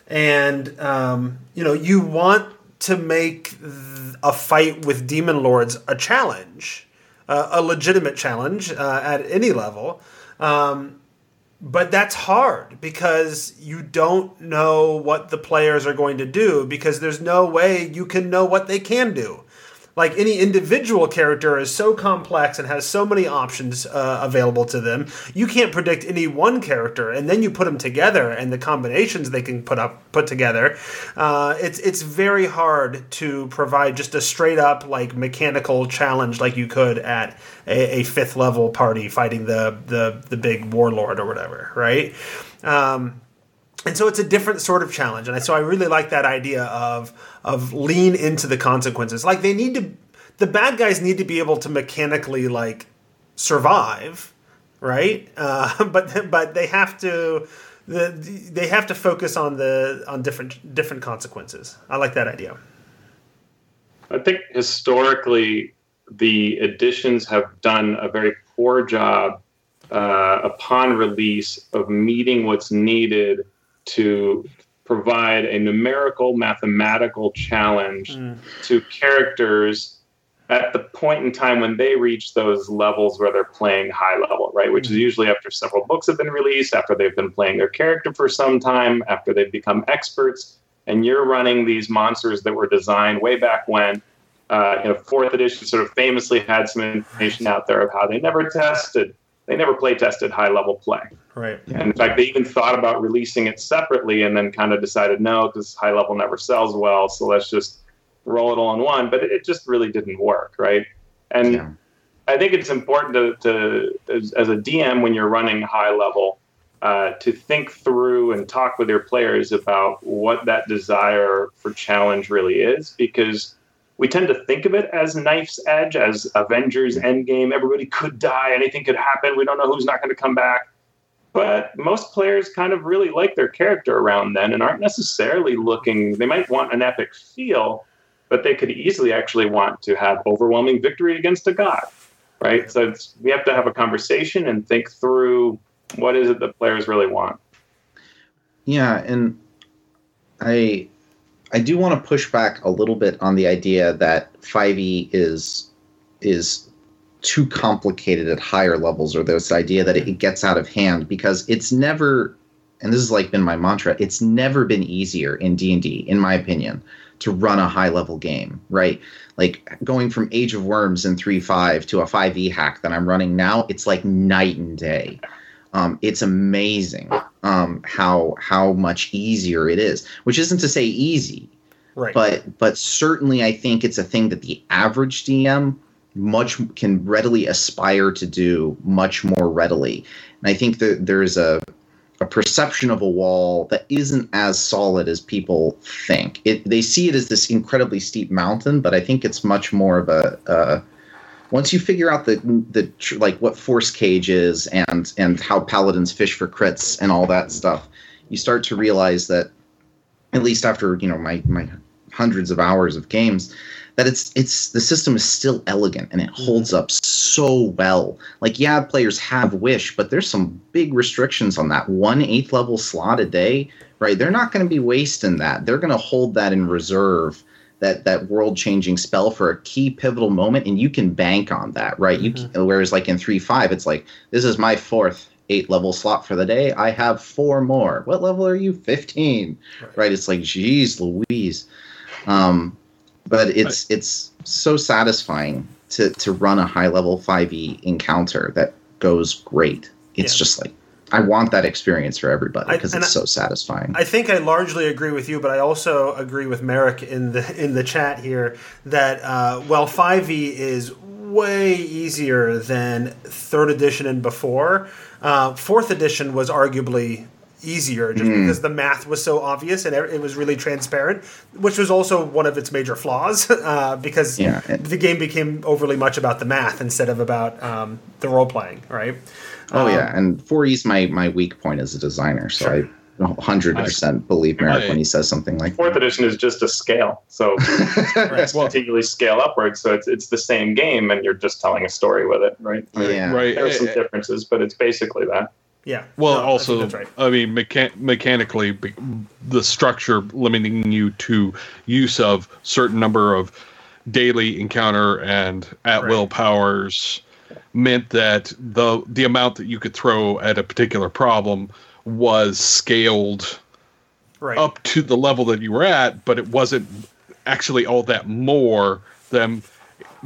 and um, you know you want to make a fight with demon lords a challenge, uh, a legitimate challenge uh, at any level. Um, but that's hard because you don't know what the players are going to do because there's no way you can know what they can do like any individual character is so complex and has so many options uh, available to them you can't predict any one character and then you put them together and the combinations they can put up put together. Uh, it's it's very hard to provide just a straight up like mechanical challenge like you could at a, a fifth level party fighting the the the big warlord or whatever right? Um, and so it's a different sort of challenge. And so i really like that idea of of lean into the consequences. Like they need to the bad guys need to be able to mechanically like survive right? Uh, but but they have to the, they have to focus on the on different different consequences. I like that idea. I think historically the editions have done a very poor job uh, upon release of meeting what's needed to provide a numerical mathematical challenge mm. to characters at the point in time when they reach those levels where they're playing high level, right? Which mm. is hmm. usually after several books have been released, after they've been playing their character for some time, after they've become experts, and you're running these monsters that were designed way back when. Uh, you know, fourth edition sort of famously had some information out there of how they never tested they never play tested high level play. Right. And in fact, they even thought about releasing it separately and then kind of decided no, because high level never sells well. So let's just roll it all in one. But it just really didn't work. Right. And yeah. I think it's important to, to as, as, a DM when you're running high level uh, to think through and talk with your players about what that desire for challenge really is because we tend to think of it as knife's edge, as Avengers Endgame. Everybody could die, anything could happen. We don't know who's not going to come back. But most players kind of really like their character around then and aren't necessarily looking, they might want an epic feel, but they could easily actually want to have overwhelming victory against a god, right? So we have to have a conversation and think through what is it that players really want. Yeah, and I I do want to push back a little bit on the idea that 5e is is too complicated at higher levels or this idea that it gets out of hand because it's never and this has like been my mantra it's never been easier in D&D in my opinion to run a high level game right like going from age of worms in 3.5 to a 5e hack that i'm running now it's like night and day um, it's amazing um, how how much easier it is. Which isn't to say easy, right? But but certainly, I think it's a thing that the average DM much can readily aspire to do much more readily. And I think that there's a a perception of a wall that isn't as solid as people think. It they see it as this incredibly steep mountain, but I think it's much more of a, a once you figure out the the like what force cage is and and how paladins fish for crits and all that stuff, you start to realize that at least after you know my my hundreds of hours of games that it's it's the system is still elegant and it mm-hmm. holds up so well. Like yeah, players have wish, but there's some big restrictions on that one eighth level slot a day. Right, they're not going to be wasting that. They're going to hold that in reserve that that world changing spell for a key pivotal moment and you can bank on that right mm-hmm. you can, whereas like in 3-5 it's like this is my fourth eight level slot for the day i have four more what level are you 15 right, right? it's like geez louise um, but it's right. it's so satisfying to to run a high level 5e encounter that goes great it's yeah. just like I want that experience for everybody because it's so satisfying. I think I largely agree with you, but I also agree with Merrick in the in the chat here that uh, while 5e is way easier than third edition and before, uh, fourth edition was arguably easier just mm. because the math was so obvious and it was really transparent, which was also one of its major flaws uh, because yeah. the game became overly much about the math instead of about um, the role playing, right? Oh um, yeah, and 4E is my my weak point as a designer, so sure. I hundred percent believe Merrick when he says something like fourth that. edition is just a scale, so it's well, continually scale upwards. So it's it's the same game, and you're just telling a story with it, right? Yeah, right. There are some differences, but it's basically that. Yeah. Well, No, also, that's right. I mean, mecha- mechanically, the structure limiting you to use of certain number of daily encounter and at will powers meant that the the amount that you could throw at a particular problem was scaled Right. up to the level that you were at, but it wasn't actually all that more than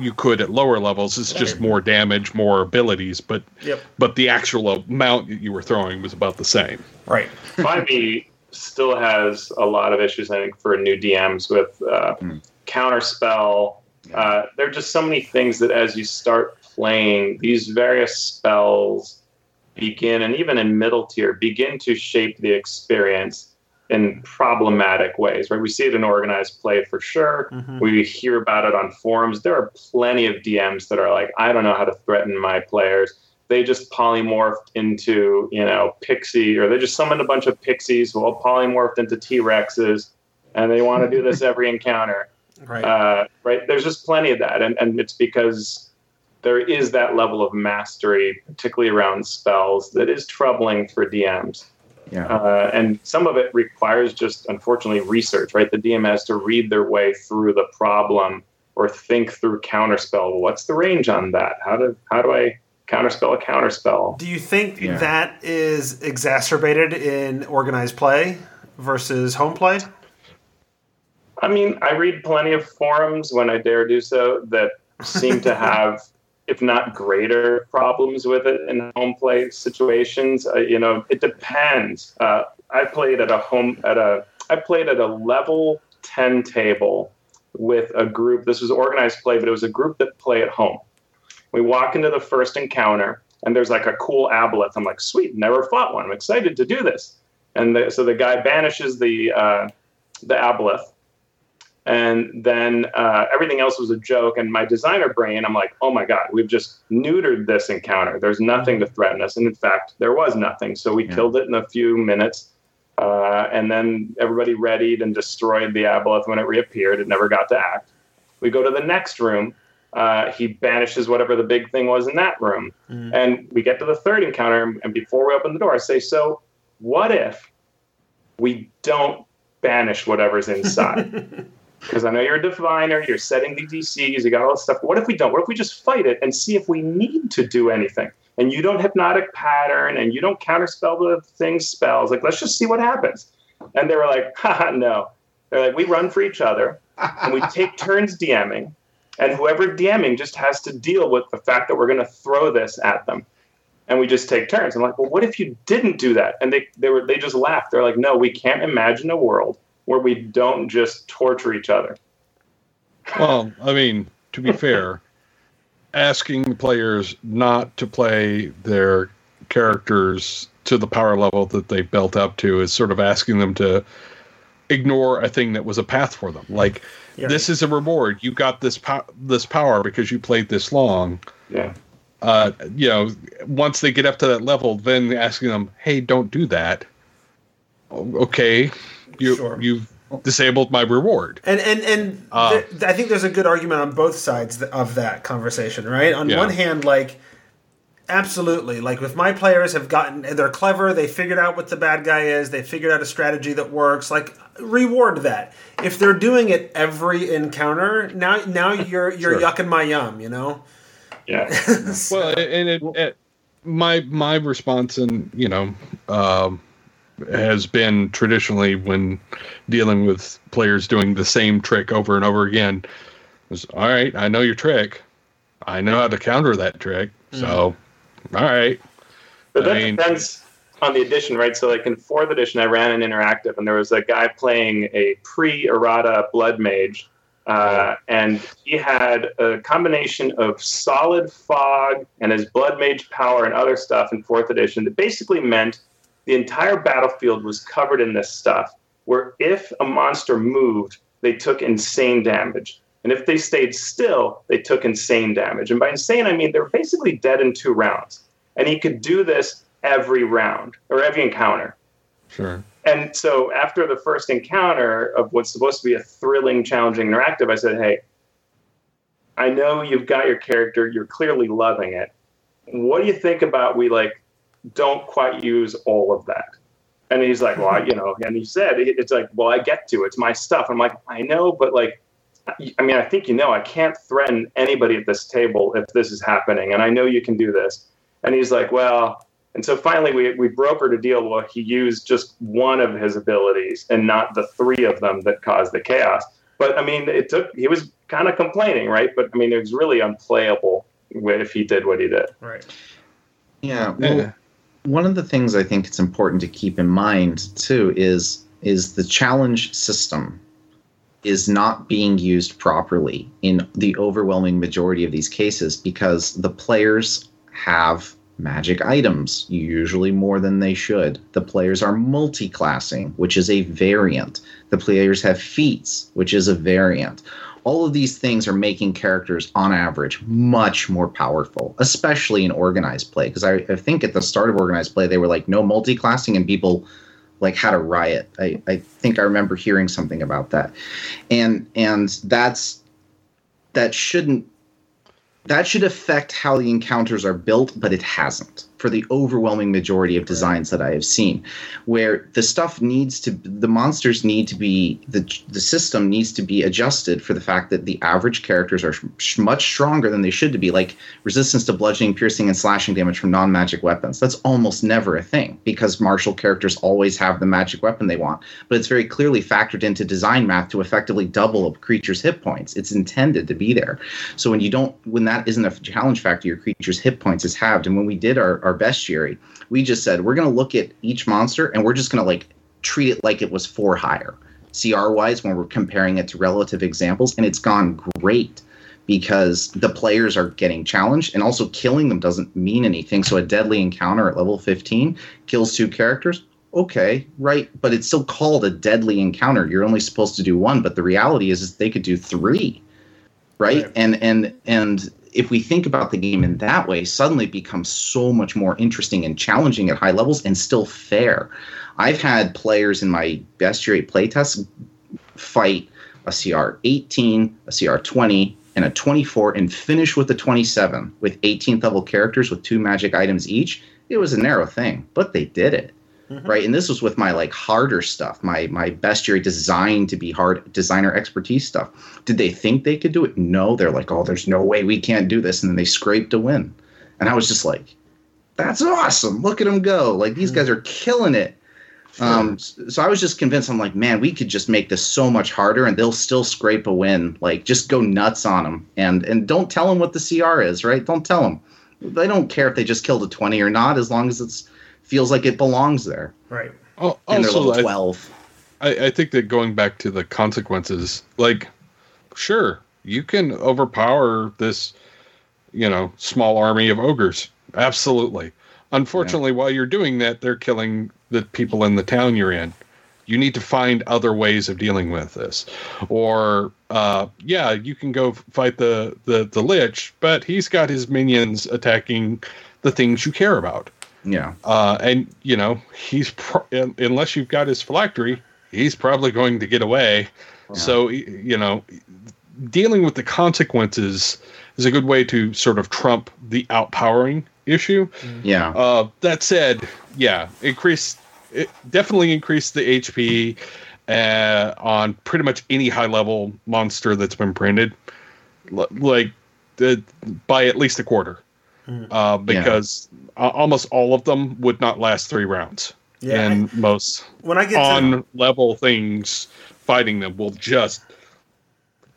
you could at lower levels. It's just more damage, more abilities, but Yep. but the actual amount that you were throwing was about the same. Right. 5e still has a lot of issues, I think, for new DMs with uh, Mm. counterspell. Uh, there are just so many things that as you start playing, these various spells begin, and even in middle tier, begin to shape the experience in problematic ways, right? We see it in organized play for sure. Mhm. We hear about it on forums. There are plenty of DMs that are like, I don't know how to threaten my players. They just polymorphed into, you know, pixie, or they just summoned a bunch of pixies who all polymorphed into T Rexes, and they want to do this every encounter. Right. Uh, right? There's just plenty of that, and and it's because there is that level of mastery, particularly around spells, that is troubling for DMs. Yeah. Uh, and some of it requires just, unfortunately, research, right? The DM has to read their way through the problem or think through counterspell. What's the range on that? How do how do I counterspell a counterspell? Do you think Yeah. that is exacerbated in organized play versus home play? I mean, I read plenty of forums when I dare do so that seem to have, if not greater, problems with it in home play situations. Uh, you know, it depends. Uh, I played at a home at a I played at a level ten table with a group. This was organized play, but it was a group that play at home. We walk into the first encounter, and there's like a cool aboleth. I'm like, sweet, never fought one. I'm excited to do this. And the, so the guy banishes the uh, the aboleth and then uh, everything else was a joke. And my designer brain, I'm like, oh my god, we've just neutered this encounter. There's nothing to threaten us, and in fact, there was nothing. So we Yeah. killed it in a few minutes, uh, and then everybody readied and destroyed the aboleth when it reappeared. It never got to act. We go to the next room. Uh, he banishes whatever the big thing was in that room, Mhm. and we get to the third encounter. And before we open the door, I say, so what if we don't banish whatever's inside? because I know you're a diviner, you're setting the DCs, you got all this stuff. What if we don't? What if we just fight it and see if we need to do anything? And you don't hypnotic pattern and you don't counterspell the thing's spells. Like, let's just see what happens. And they were like, haha, no. They're like, we run for each other and we take turns DMing. And whoever DMing just has to deal with the fact that we're going to throw this at them. And we just take turns. I'm like, well, what if you didn't do that? And they, they were they just laughed. They're like, no, we can't imagine a world where we don't just torture each other. Well, I mean, to be fair, asking players not to play their characters to the power level that they built up to is sort of asking them to ignore a thing that was a path for them. Like Yeah. this is a reward. You got this po- this power because you played this long. Yeah. Uh, you know, once they get up to that level, then asking them, "Hey, don't do that." Okay, you Sure. you've disabled my reward. And and and Uh, th- I think there's a good argument on both sides th- of that conversation, right? On Yeah. one hand, like absolutely, like if my players have gotten they're clever, they figured out what the bad guy is, they figured out a strategy that works, like reward that. If they're doing it every encounter, now now you're you're Sure. yucking my yum, you know? Yeah. Well, and it, it, my my response, and you know, um, has been traditionally when dealing with players doing the same trick over and over again. Was all right. I know your trick. I know how to counter that trick. So, all right. But that I mean- depends on the edition, right? So, like in fourth edition, I ran an interactive, and there was a guy playing a pre-errata blood mage, uh, and he had a combination of solid fog and his blood mage power and other stuff in fourth edition that basically meant the entire battlefield was covered in this stuff. Where if a monster moved, they took insane damage. And if they stayed still, they took insane damage. And by insane, I mean they're basically dead in two rounds. And he could do this every round or every encounter. Sure. And so after the first encounter of what's supposed to be a thrilling, challenging interactive, I said, hey, I know you've got your character, you're clearly loving it. What do you think about we like don't quite use all of that. And he's like, well, I, you know, and he said, it's like, well, I get to, it's my stuff. I'm like, I know, but like, I mean, I think you know, I can't threaten anybody at this table if this is happening, and I know you can do this. And he's like, well, and so finally we, we brokered a deal where he used just one of his abilities and not the three of them that caused the chaos. But I mean, it took, he was kind of complaining, right? But I mean, it was really unplayable if he did what he did. Right. Yeah. Well, yeah. One of the things I think it's important to keep in mind too is is the challenge system is not being used properly in the overwhelming majority of these cases because the players have magic items, usually more than they should. The players are multi-classing, which is a variant. The players have feats, which is a variant. All of these things are making characters, on average, much more powerful, especially in organized play. Because I, I, think at the start of organized play, they were like, no multi-classing, and people like had a riot. I, I think I remember hearing something about that. And and that's that shouldn't that should affect how the encounters are built, but it hasn't for the overwhelming majority of designs that I have seen, where the stuff needs to, the monsters need to be, the, the system needs to be adjusted for the fact that the average characters are sh- much stronger than they should to be, like resistance to bludgeoning, piercing, and slashing damage from non magic weapons. That's almost never a thing because martial characters always have the magic weapon they want, but it's very clearly factored into design math to effectively double a creature's hit points. It's intended to be there. So when you don't, when that isn't a challenge factor, your creature's hit points is halved. And when we did our, our our bestiary, we just said we're going to look at each monster and we're just going to like treat it like it was four higher, CR wise, when we're comparing it to relative examples, and it's gone great because the players are getting challenged and also killing them doesn't mean anything. So a deadly encounter at level 15 kills two characters. Okay, right, but it's still called a deadly encounter. You're only supposed to do one, but the reality is, is they could do three, right? right. And and and if we think about the game in that way, suddenly it becomes so much more interesting and challenging at high levels and still fair. I've had players in my bestiary playtests fight a CR 18, a CR 20, and a 24 and finish with a 27 with 18th level characters with two magic items each. It was a narrow thing, but they did it mm-hmm. right? And this was with my like harder stuff, my my bestiary designed to be hard designer expertise stuff. Did they think they could do it? No, they're like, oh, there's no way we can't do this, and then they scraped a win, and I was just like, that's awesome! Look at them go! Like these guys mm-hmm. are killing it. Um, so I was just convinced. I'm like, man, we could just make this so much harder, and they'll still scrape a win. Like, just go nuts on them, and and don't tell them what the CR is, right? Don't tell them. They don't care if they just killed a 20 or not, as long as it's feels like it belongs there. Right. Oh, and also, level twelve. I, I think that going back to the consequences, like, sure, you can overpower this, you know, small army of ogres. Absolutely. Unfortunately, yeah. while you're doing that, they're killing the people in the town you're in. You need to find other ways of dealing with this, or uh, yeah, you can go fight the the the lich, but he's got his minions attacking the things you care about. Yeah. Uh, and you know he's pro- unless you've got his phylactery, he's probably going to get away. Yeah. So you know, dealing with the consequences is a good way to sort of trump the outpowering issue. Yeah. Uh, that said, yeah, increase it definitely increase the HP uh, on pretty much any high level monster that's been printed, L- like the, by at least a quarter. Mm. uh, because yeah. almost all of them would not last three rounds. Yeah, and I, most when I get on to, level things, fighting them will just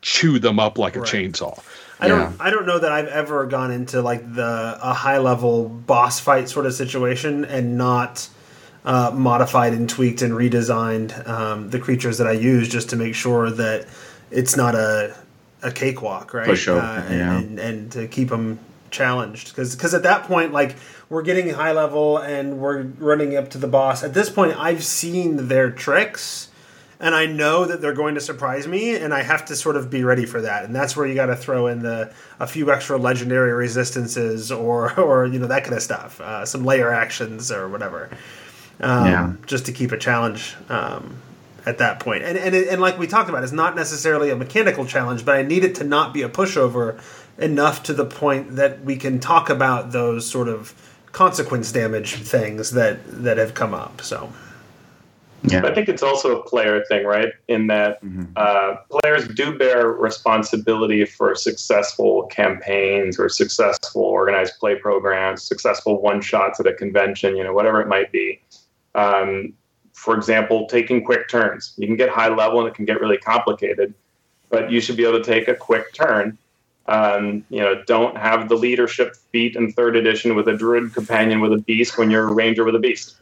chew them up like right. a chainsaw. I yeah. don't I don't know that I've ever gone into like the a high level boss fight sort of situation and not uh, modified and tweaked and redesigned um, the creatures that I use just to make sure that it's not a a cakewalk, right? Push over, uh, yeah. and, and to keep them challenged because because at that point like we're getting high level and we're running up to the boss at this point i've seen their tricks and i know that they're going to surprise me and i have to sort of be ready for that and that's where you got to throw in the a few extra legendary resistances or or you know that kind of stuff uh, some lair actions or whatever um, yeah. just to keep a challenge um, at that point. And, and and like we talked about, it's not necessarily a mechanical challenge, but I need it to not be a pushover enough to the point that we can talk about those sort of consequence damage things that that have come up. So Yeah. I think it's also a player thing, right? In that Mhm. uh, players do bear responsibility for successful campaigns or successful organized play programs, successful one shots at a convention, you know, whatever it might be. Um, for example, taking quick turns. You can get high level and it can get really complicated, but you should be able to take a quick turn. Um, you know, don't have the leadership feat in third edition with a druid companion with a beast when you're a ranger with a beast,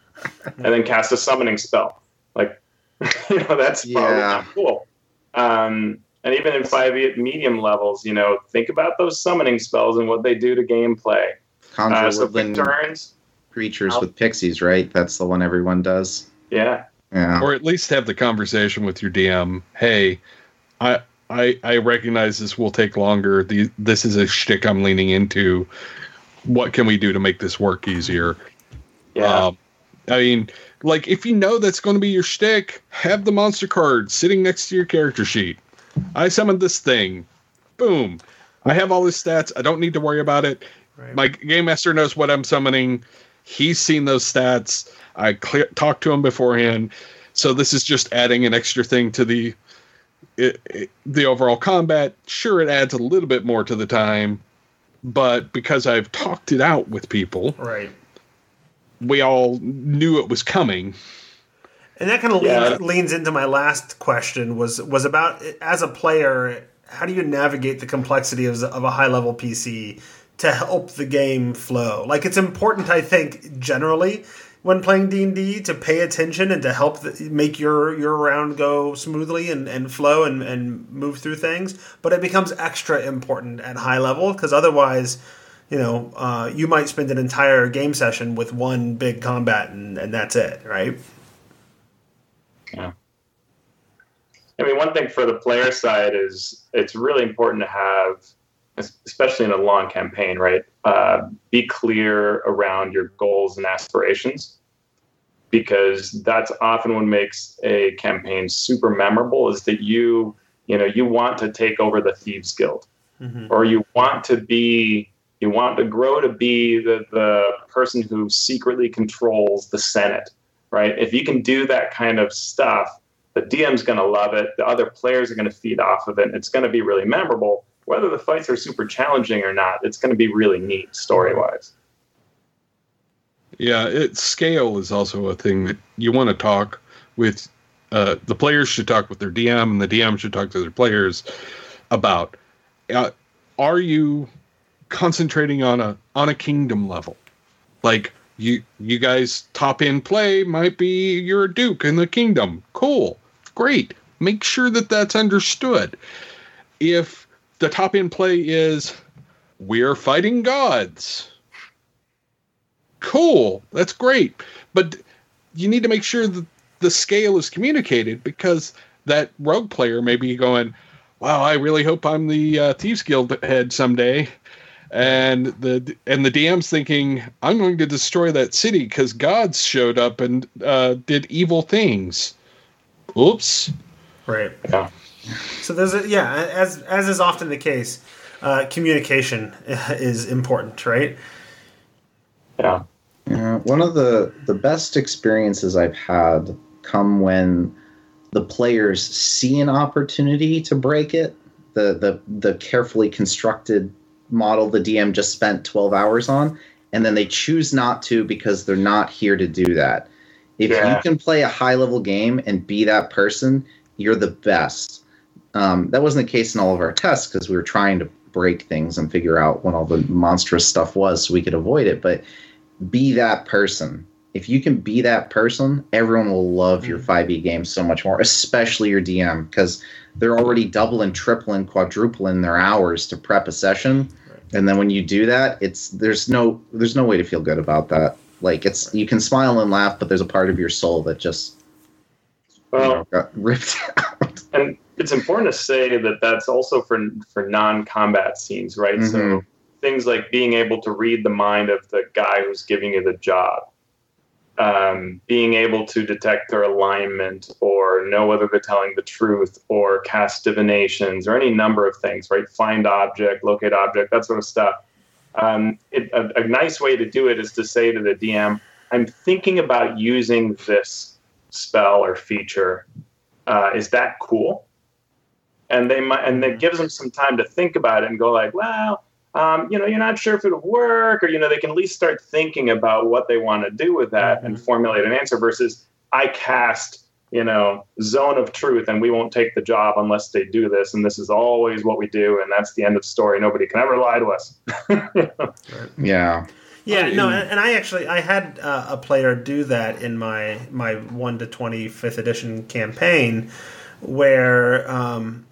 and then cast a summoning spell. Like, you know, that's probably Yeah. not cool. Um, and even in 5e medium levels, you know, think about those summoning spells and what they do to gameplay. Conjure Uh, so quick woodland turns, creatures with pixies, right? That's the one everyone does. yeah. Yeah. or at least have the conversation with your DM. Hey, I I I recognize this will take longer. The, this is a shtick I'm leaning into. What can we do to make this work easier? Yeah. Um, I mean, like if you know that's going to be your shtick, have the monster card sitting next to your character sheet. I summoned this thing. Boom. I have all his stats. I don't need to worry about it. Right. My game master knows what I'm summoning. He's seen those stats. I clear, talked to him beforehand. So this is just adding an extra thing to the it, it- the overall combat. Sure, it adds a little bit more to the time, but because I've talked it out with people, right. we all knew it was coming. And that kind of Yeah. leans, leans into my last question was was about as a player, how do you navigate the complexity of, of a high level PC to help the game flow? Like it's important, I think, generally when playing D and D to pay attention and to help the, make your your round go smoothly and, and flow and, and move through things. But it becomes extra important at high level because otherwise. You know, uh, you might spend an entire game session with one big combat and, and that's it, right? Yeah i mean, one thing for the player side is it's really important to have, especially in a long campaign, right? Uh, be clear around your goals and aspirations, because that's often what makes a campaign super memorable. Is that you, you know, you want to take over the thieves guild, or you want to be, you want to grow to be the the person who secretly controls the senate, right? If you can do that kind of stuff the DM's going to love it. The other players are going to feed off of it. And it's going to be really memorable. Whether the fights are super challenging or not, it's going to be really neat story wise. Yeah, it scale is also a thing that you want to talk with. Uh, the players should talk with their DM, and the DM should talk to their players about. Uh, are you concentrating on a on a kingdom level? Like you you guys top in play might be you're a duke in the kingdom. Cool, great. Make sure that that's understood. If the top end play is we're fighting gods. Cool. That's great. But you need to make sure that the scale is communicated because that rogue player may be going wow i really hope i'm the uh, thieves guild head someday. And the and the dm's thinking i'm going to destroy that city because gods showed up and uh, did evil things. Oops. Right. Yeah. So there's a yeah, as as is often the case, uh, communication is important, right? Yeah. Yeah, one of the the best experiences I've had come when the players see an opportunity to break it. The the the carefully constructed model the DM just spent 12 hours on and then they choose not to because they're not here to do that. If Yeah. you can play a high level game and be that person, you're the best. Um, that wasn't the case in all of our tests because we were trying to break things and figure out what all the monstrous stuff was so we could avoid it. But be that person. If you can be that person, everyone will love your 5e game so much more, especially your DM, because they're already doubling, tripling, quadrupling their hours to prep a session. And then when you do that, it's there's no there's no way to feel good about that. Like it's you can smile and laugh, but there's a part of your soul that just you know, got ripped out. and it's important to say that that's also for for non-combat scenes, right? So Mhm. things like being able to read the mind of the guy who's giving you the job, um, being able to detect their alignment or know whether they're telling the truth or cast divinations or any number of things, right? Find object, locate object, that sort of stuff. um, it, a, a nice way to do it is to say to the DM, "I'm thinking about using this spell or feature. Uh, is that cool?" And they might, and it gives them some time to think about it and go like, "Well." Um, you know, you're not sure if it'll work, or you know, they can at least start thinking about what they want to do with that mm-hmm. and formulate an answer. Versus, I cast you know, zone of truth, and we won't take the job unless they do this. And this is always what we do, and that's the end of story. Nobody can ever lie to us. yeah. Yeah, no, and I actually I had uh, a player do that in my my one to twenty fifth edition campaign, where um,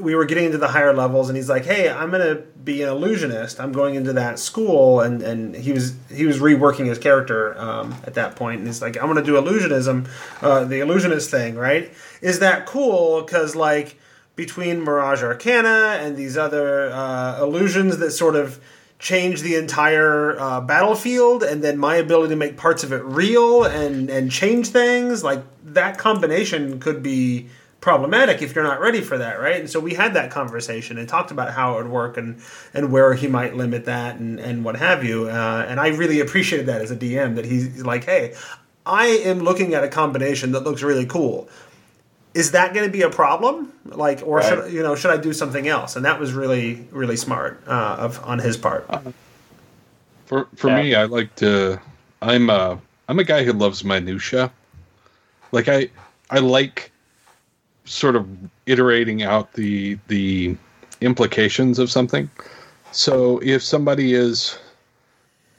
we were getting into the higher levels, and he's like, "Hey, I'm gonna be an illusionist. I'm going into that school," and and he was he was reworking his character um, at that point, and he's like, "I'm gonna do illusionism, uh, the illusionist thing, right? Is that cool? Because like between Mirage Arcana and these other uh, illusions that sort of." change the entire uh, battlefield and then my ability to make parts of it real and and change things like that combination could be problematic if you're not ready for that, right? And so we had that conversation and talked about how it would work and and where he might limit that and and what have you. Uh, and I really appreciated that as a DM that he's like, hey, I am looking at a combination that looks really cool. Is that going to be a problem? Like, or right. should you know, should I do something else? And that was really really smart uh, of on his part. Uh, for for yeah. me, I like to. I'm a I'm a guy who loves minutia. Like I I like sort of iterating out the the implications of something. So if somebody is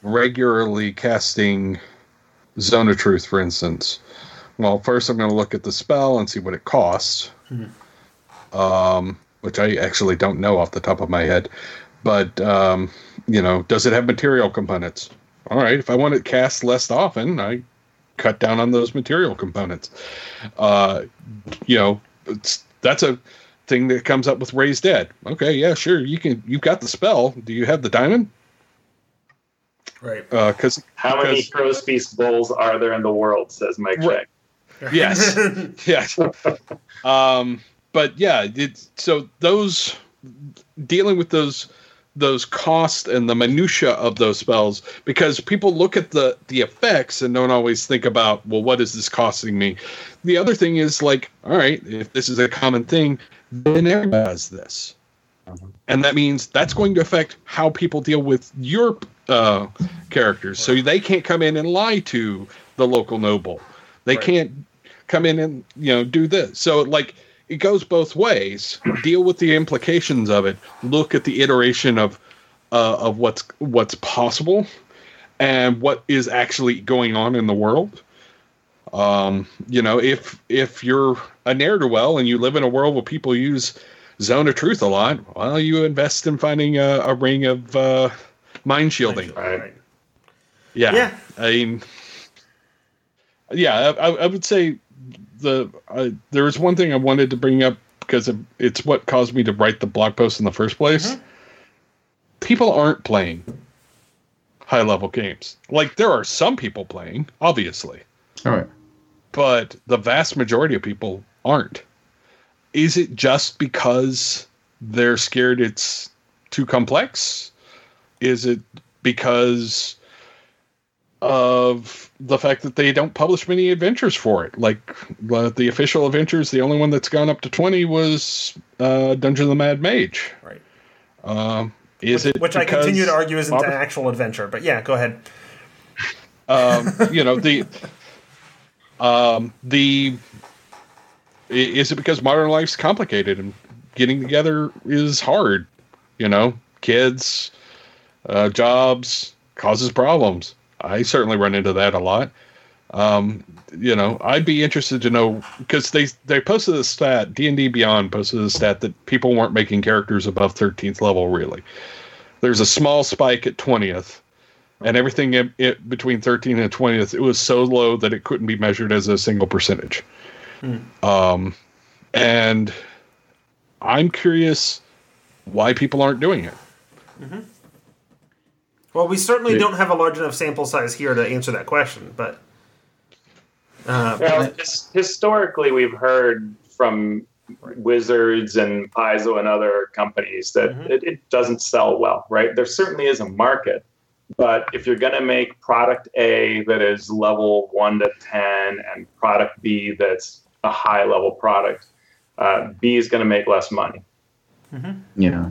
regularly casting Zone of Truth, for instance, well, first I'm going to look at the spell and see what it costs, mm-hmm. um, which I actually don't know off the top of my head. But um, you know, does it have material components? All right, if I want it cast less often, I cut down on those material components. Uh, you know, that's a thing that comes up with Raise Dead. Okay, yeah, sure. You can. You've got the spell. Do you have the diamond? Right. Because uh, how many Heroes' Feast bowls are there in the world? Says Mike right. Yes. yes. Um, but yeah, it, so those dealing with those those costs and the minutia of those spells because people look at the the effects and don't always think about well what is this costing me? The other thing is like all right if this is a common thing then everybody does this. Uh-huh. and that means that's going to affect how people deal with your uh, characters. So they can't come in and lie to the local noble. They right. can't come in and you know do this. So like it goes both ways. Deal with the implications of it. Look at the iteration of uh, of what's what's possible and what is actually going on in the world. Um, you know, if if you're a ne'er do well and you live in a world where people use Zone of Truth a lot, well, you invest in finding a, a ring of uh, mind shielding. Right. Yeah. yeah. I mean, yeah, I, I would say the uh, there was one thing I wanted to bring up because it's what caused me to write the blog post in the first place. Mm-hmm. People aren't playing high level games. Like there are some people playing, obviously. All right. But the vast majority of people aren't. Is it just because they're scared it's too complex? Is it because of the fact that they don't publish many adventures for it. Like uh, the official adventures, the only one that's gone up to twenty was uh, Dungeon of the Mad Mage. Right. Um, is which, it which I continue to argue isn't an actual adventure? But yeah, go ahead. Um, you know the um, the is it because modern life's complicated and getting together is hard? You know, kids, uh, jobs causes problems I certainly run into that a lot. Um, you know, I'd be interested to know because they they posted a stat. D and D Beyond posted a stat that people weren't making characters above thirteenth level. Really, there's a small spike at twentieth, and everything in, in, between thirteen and twentieth, it was so low that it couldn't be measured as a single percentage. Hmm. Um, and I'm curious why people aren't doing it. Mm-hmm. Well, we certainly yeah. don't have a large enough sample size here to answer that question, but. Uh, well, historically, we've heard from Wizards and Paizo and other companies that mm-hmm. it, it doesn't sell well, right? There certainly is a market, but if you're going to make product A that is level one to 10 and product B that's a high level product, uh, B is going to make less money. Mm-hmm. Yeah.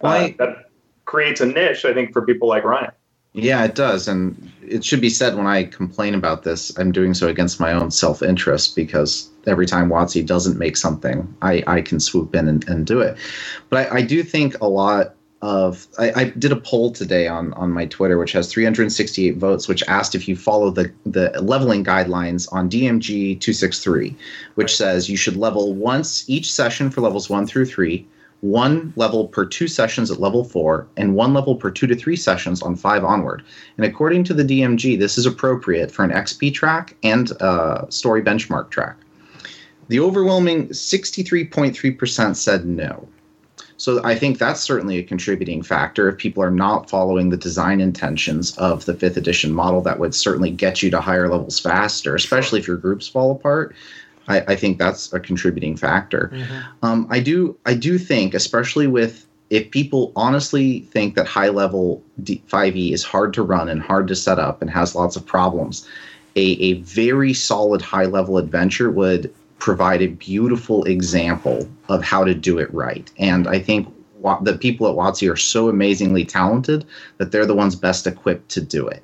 Well, uh, that creates a niche, I think, for people like Ryan. Yeah, it does. And it should be said when I complain about this, I'm doing so against my own self interest because every time WotC doesn't make something, I, I can swoop in and, and do it. But I, I do think a lot of I, I, did a poll today on on my Twitter, which has 368 votes, which asked if you follow the the leveling guidelines on DMG 263, which says you should level once each session for levels one through three, one level per two sessions at level four, and one level per two to three sessions on five onward. And according to the DMG, this is appropriate for an XP track and a story benchmark track. The overwhelming 63.3% said no. So I think that's certainly a contributing factor. If people are not following the design intentions of the fifth edition model, that would certainly get you to higher levels faster, especially if your groups fall apart. I, I think that's a contributing factor. Mm-hmm. Um, I do I do think, especially with if people honestly think that high level D- 5e is hard to run and hard to set up and has lots of problems, a, a very solid high level adventure would provide a beautiful example of how to do it right. And I think the people at WotC are so amazingly talented that they're the ones best equipped to do it.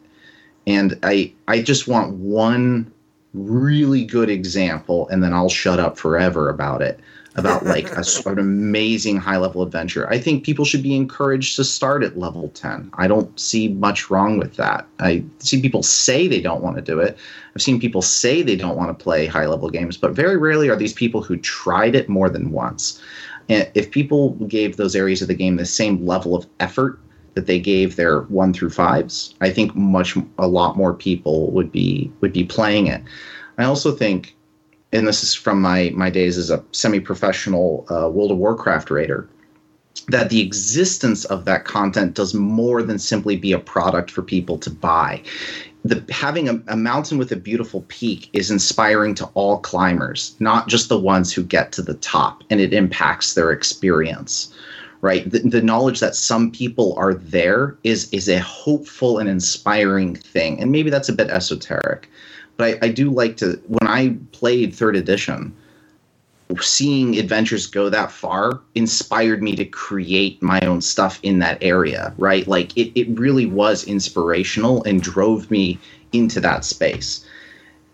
And I I just want one really good example, and then I'll shut up forever about it about like a, an amazing high level adventure. I think people should be encouraged to start at level 10. I don't see much wrong with that. I see people say they don't want to do it. I've seen people say they don't want to play high level games, but very rarely are these people who tried it more than once. And if people gave those areas of the game the same level of effort that they gave their one through fives, I think much a lot more people would be would be playing it. I also think and this is from my my days as a semi-professional uh, World of Warcraft raider, that the existence of that content does more than simply be a product for people to buy. The, having a, a mountain with a beautiful peak is inspiring to all climbers, not just the ones who get to the top, and it impacts their experience right the, the, knowledge that some people are there is is a hopeful and inspiring thing and maybe that's a bit esoteric but I, I do like to when I played third edition, seeing adventures go that far inspired me to create my own stuff in that area, right? Like it, it really was inspirational and drove me into that space.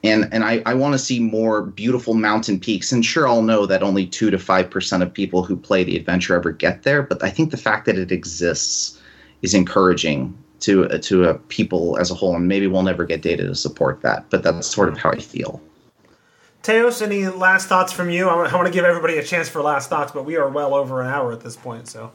And and I, I want to see more beautiful mountain peaks. And sure I'll know that only two to five percent of people who play the adventure ever get there, but I think the fact that it exists is encouraging to uh, to a people as a whole, and maybe we'll never get data to support that. But that's sort of how I feel. Teos, any last thoughts from you? I want, I want to give everybody a chance for last thoughts, but we are well over an hour at this point, so.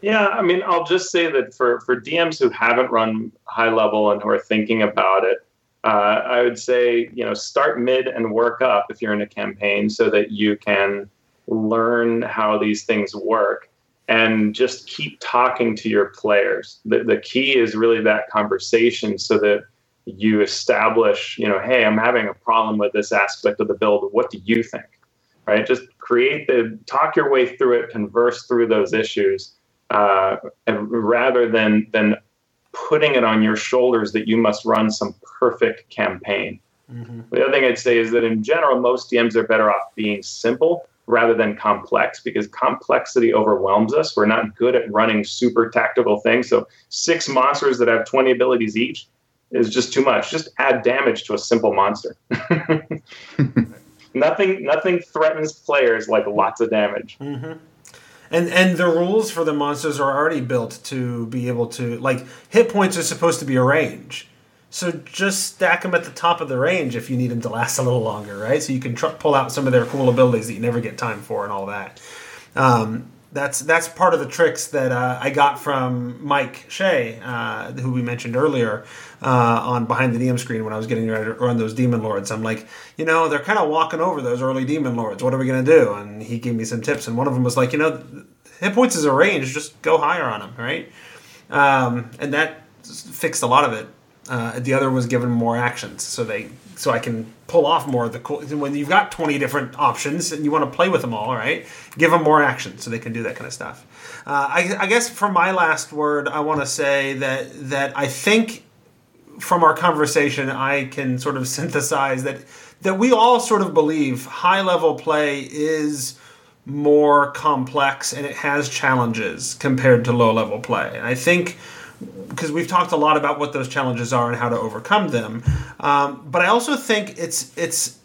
Yeah, I mean, I'll just say that for, for DMs who haven't run high level and who are thinking about it, uh, I would say, you know, start mid and work up if you're in a campaign so that you can learn how these things work and just keep talking to your players. The, the key is really that conversation so that you establish, you know, hey, I'm having a problem with this aspect of the build. What do you think? Right? Just create the talk your way through it, converse through those issues, uh, rather than than putting it on your shoulders that you must run some perfect campaign. Mm-hmm. The other thing I'd say is that in general, most DMs are better off being simple rather than complex because complexity overwhelms us. We're not good at running super tactical things. So six monsters that have 20 abilities each is just too much. Just add damage to a simple monster. nothing nothing threatens players like lots of damage. Mm-hmm. And and the rules for the monsters are already built to be able to like hit points are supposed to be a range. So just stack them at the top of the range if you need them to last a little longer, right? So you can tr- pull out some of their cool abilities that you never get time for and all that. Um, that's that's part of the tricks that uh, I got from Mike Shea, uh, who we mentioned earlier uh, on behind the DM screen when I was getting ready to run those demon lords. I'm like, you know, they're kind of walking over those early demon lords. What are we gonna do? And he gave me some tips, and one of them was like, you know, hit points is a range. Just go higher on them, right? Um, and that fixed a lot of it. Uh, the other was given more actions, so they so I can pull off more of the cool. When you've got 20 different options and you want to play with them all, right? Give them more action so they can do that kind of stuff. Uh, I, I guess for my last word, I want to say that that I think from our conversation, I can sort of synthesize that that we all sort of believe high level play is more complex and it has challenges compared to low level play. And I think because we've talked a lot about what those challenges are and how to overcome them, um, but I also think it's it's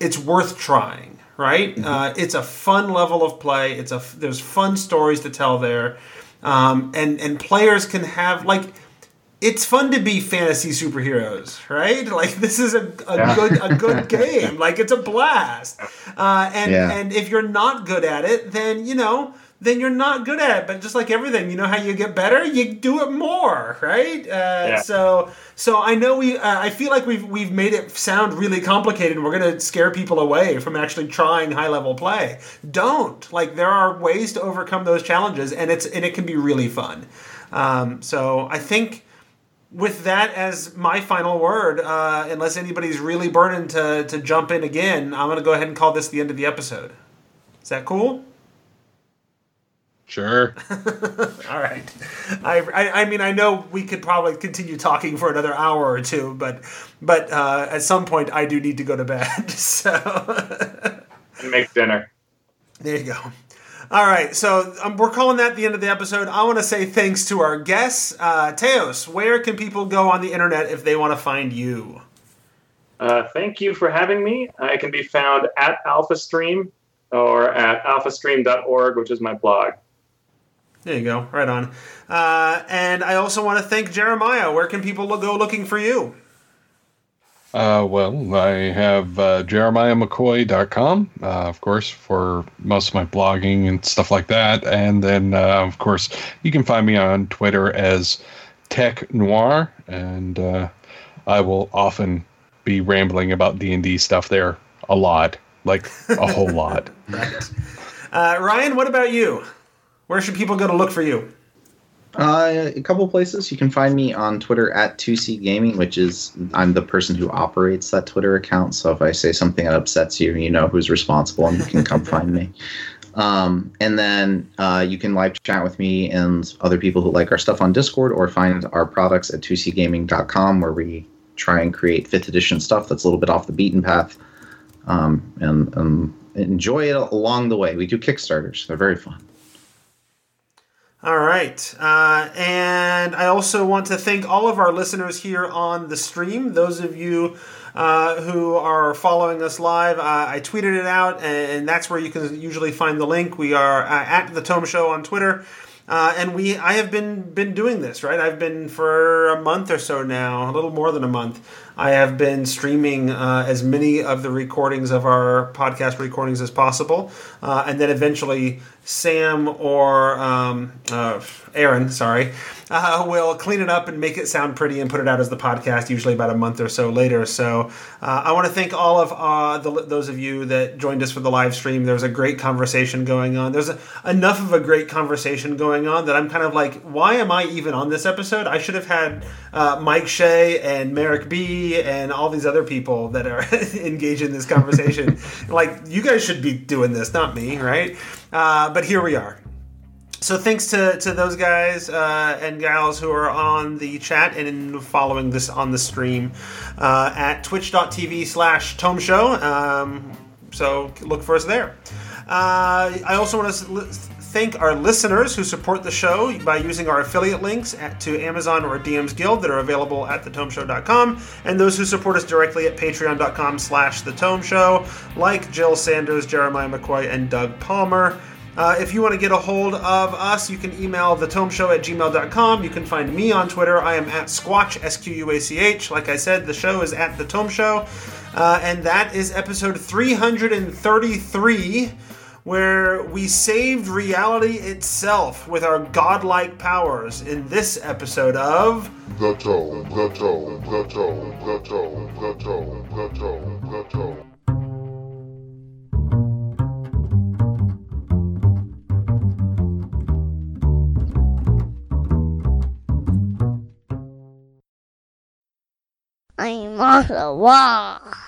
it's worth trying. Right? Mm-hmm. Uh, it's a fun level of play. It's a there's fun stories to tell there, um, and and players can have like it's fun to be fantasy superheroes, right? Like this is a, a yeah. good a good game. Like it's a blast. Uh, and yeah. and if you're not good at it, then you know then you're not good at it. But just like everything, you know how you get better, you do it more, right? Uh, yeah. So so I know we uh, I feel like we've we've made it sound really complicated. and We're gonna scare people away from actually trying high level play. Don't like there are ways to overcome those challenges, and it's and it can be really fun. Um, so I think with that as my final word, uh, unless anybody's really burning to, to jump in again, I'm going to go ahead and call this the end of the episode. Is that cool? Sure. All right. I, I, I, mean, I know we could probably continue talking for another hour or two, but but uh, at some point I do need to go to bed. So. and make dinner. There you go. All right, so um, we're calling that the end of the episode. I want to say thanks to our guests. Uh, Teos, where can people go on the internet if they want to find you? Uh, thank you for having me. I can be found at AlphaStream or at alphastream.org, which is my blog. There you go, right on. Uh, and I also want to thank Jeremiah. Where can people go looking for you? Uh, well, I have uh, jeremiahmccoy.com, uh, of course, for most of my blogging and stuff like that. And then, uh, of course, you can find me on Twitter as Tech Noir, and uh, I will often be rambling about D&D stuff there a lot, like a whole lot. right. Uh, Ryan, what about you? Where should people go to look for you? Uh, a couple places. You can find me on Twitter at 2C Gaming, which is I'm the person who operates that Twitter account. So if I say something that upsets you, you know who's responsible, and you can come find me. Um, and then uh, you can live chat with me and other people who like our stuff on Discord, or find our products at 2cgaming.com, where we try and create fifth edition stuff that's a little bit off the beaten path, um, and, and enjoy it along the way. We do Kickstarters; they're very fun. All right. Uh, and I also want to thank all of our listeners here on the stream. Those of you uh, who are following us live, uh, I tweeted it out, and that's where you can usually find the link. We are uh, at The Tome Show on Twitter. Uh, and we, I have been been doing this right. I've been for a month or so now, a little more than a month. I have been streaming uh, as many of the recordings of our podcast recordings as possible, uh, and then eventually Sam or um, uh, Aaron, sorry, uh, will clean it up and make it sound pretty and put it out as the podcast, usually about a month or so later. So uh, I want to thank all of uh, the, those of you that joined us for the live stream. There was a great conversation going on. There's a, enough of a great conversation going on that I'm kind of like, why am I even on this episode? I should have had Mike Shea and Merric B and all these other people that are engaged in this conversation. like, you guys should be doing this, not me, right? Uh, but here we are. So thanks to, to those guys uh, and gals who are on the chat and following this on the stream uh, at twitch.tv slash tome show. Um, so look for us there. Uh, I also want to thank our listeners who support the show by using our affiliate links at, to Amazon or DM's Guild that are available at thetomeshow.com, and those who support us directly at patreon.com slash the Tome Show, like Jill Sanders, Jeremiah McCoy, and Doug Palmer. Uh, if you want to get a hold of us, you can email thetomeshow at gmail.com. You can find me on Twitter. I am at Squatch, S Q U A C H. Like I said, the show is at The Tome Show. Uh, and that is episode 333, where we saved reality itself with our godlike powers in this episode of The The The The The The The I'm on the wall.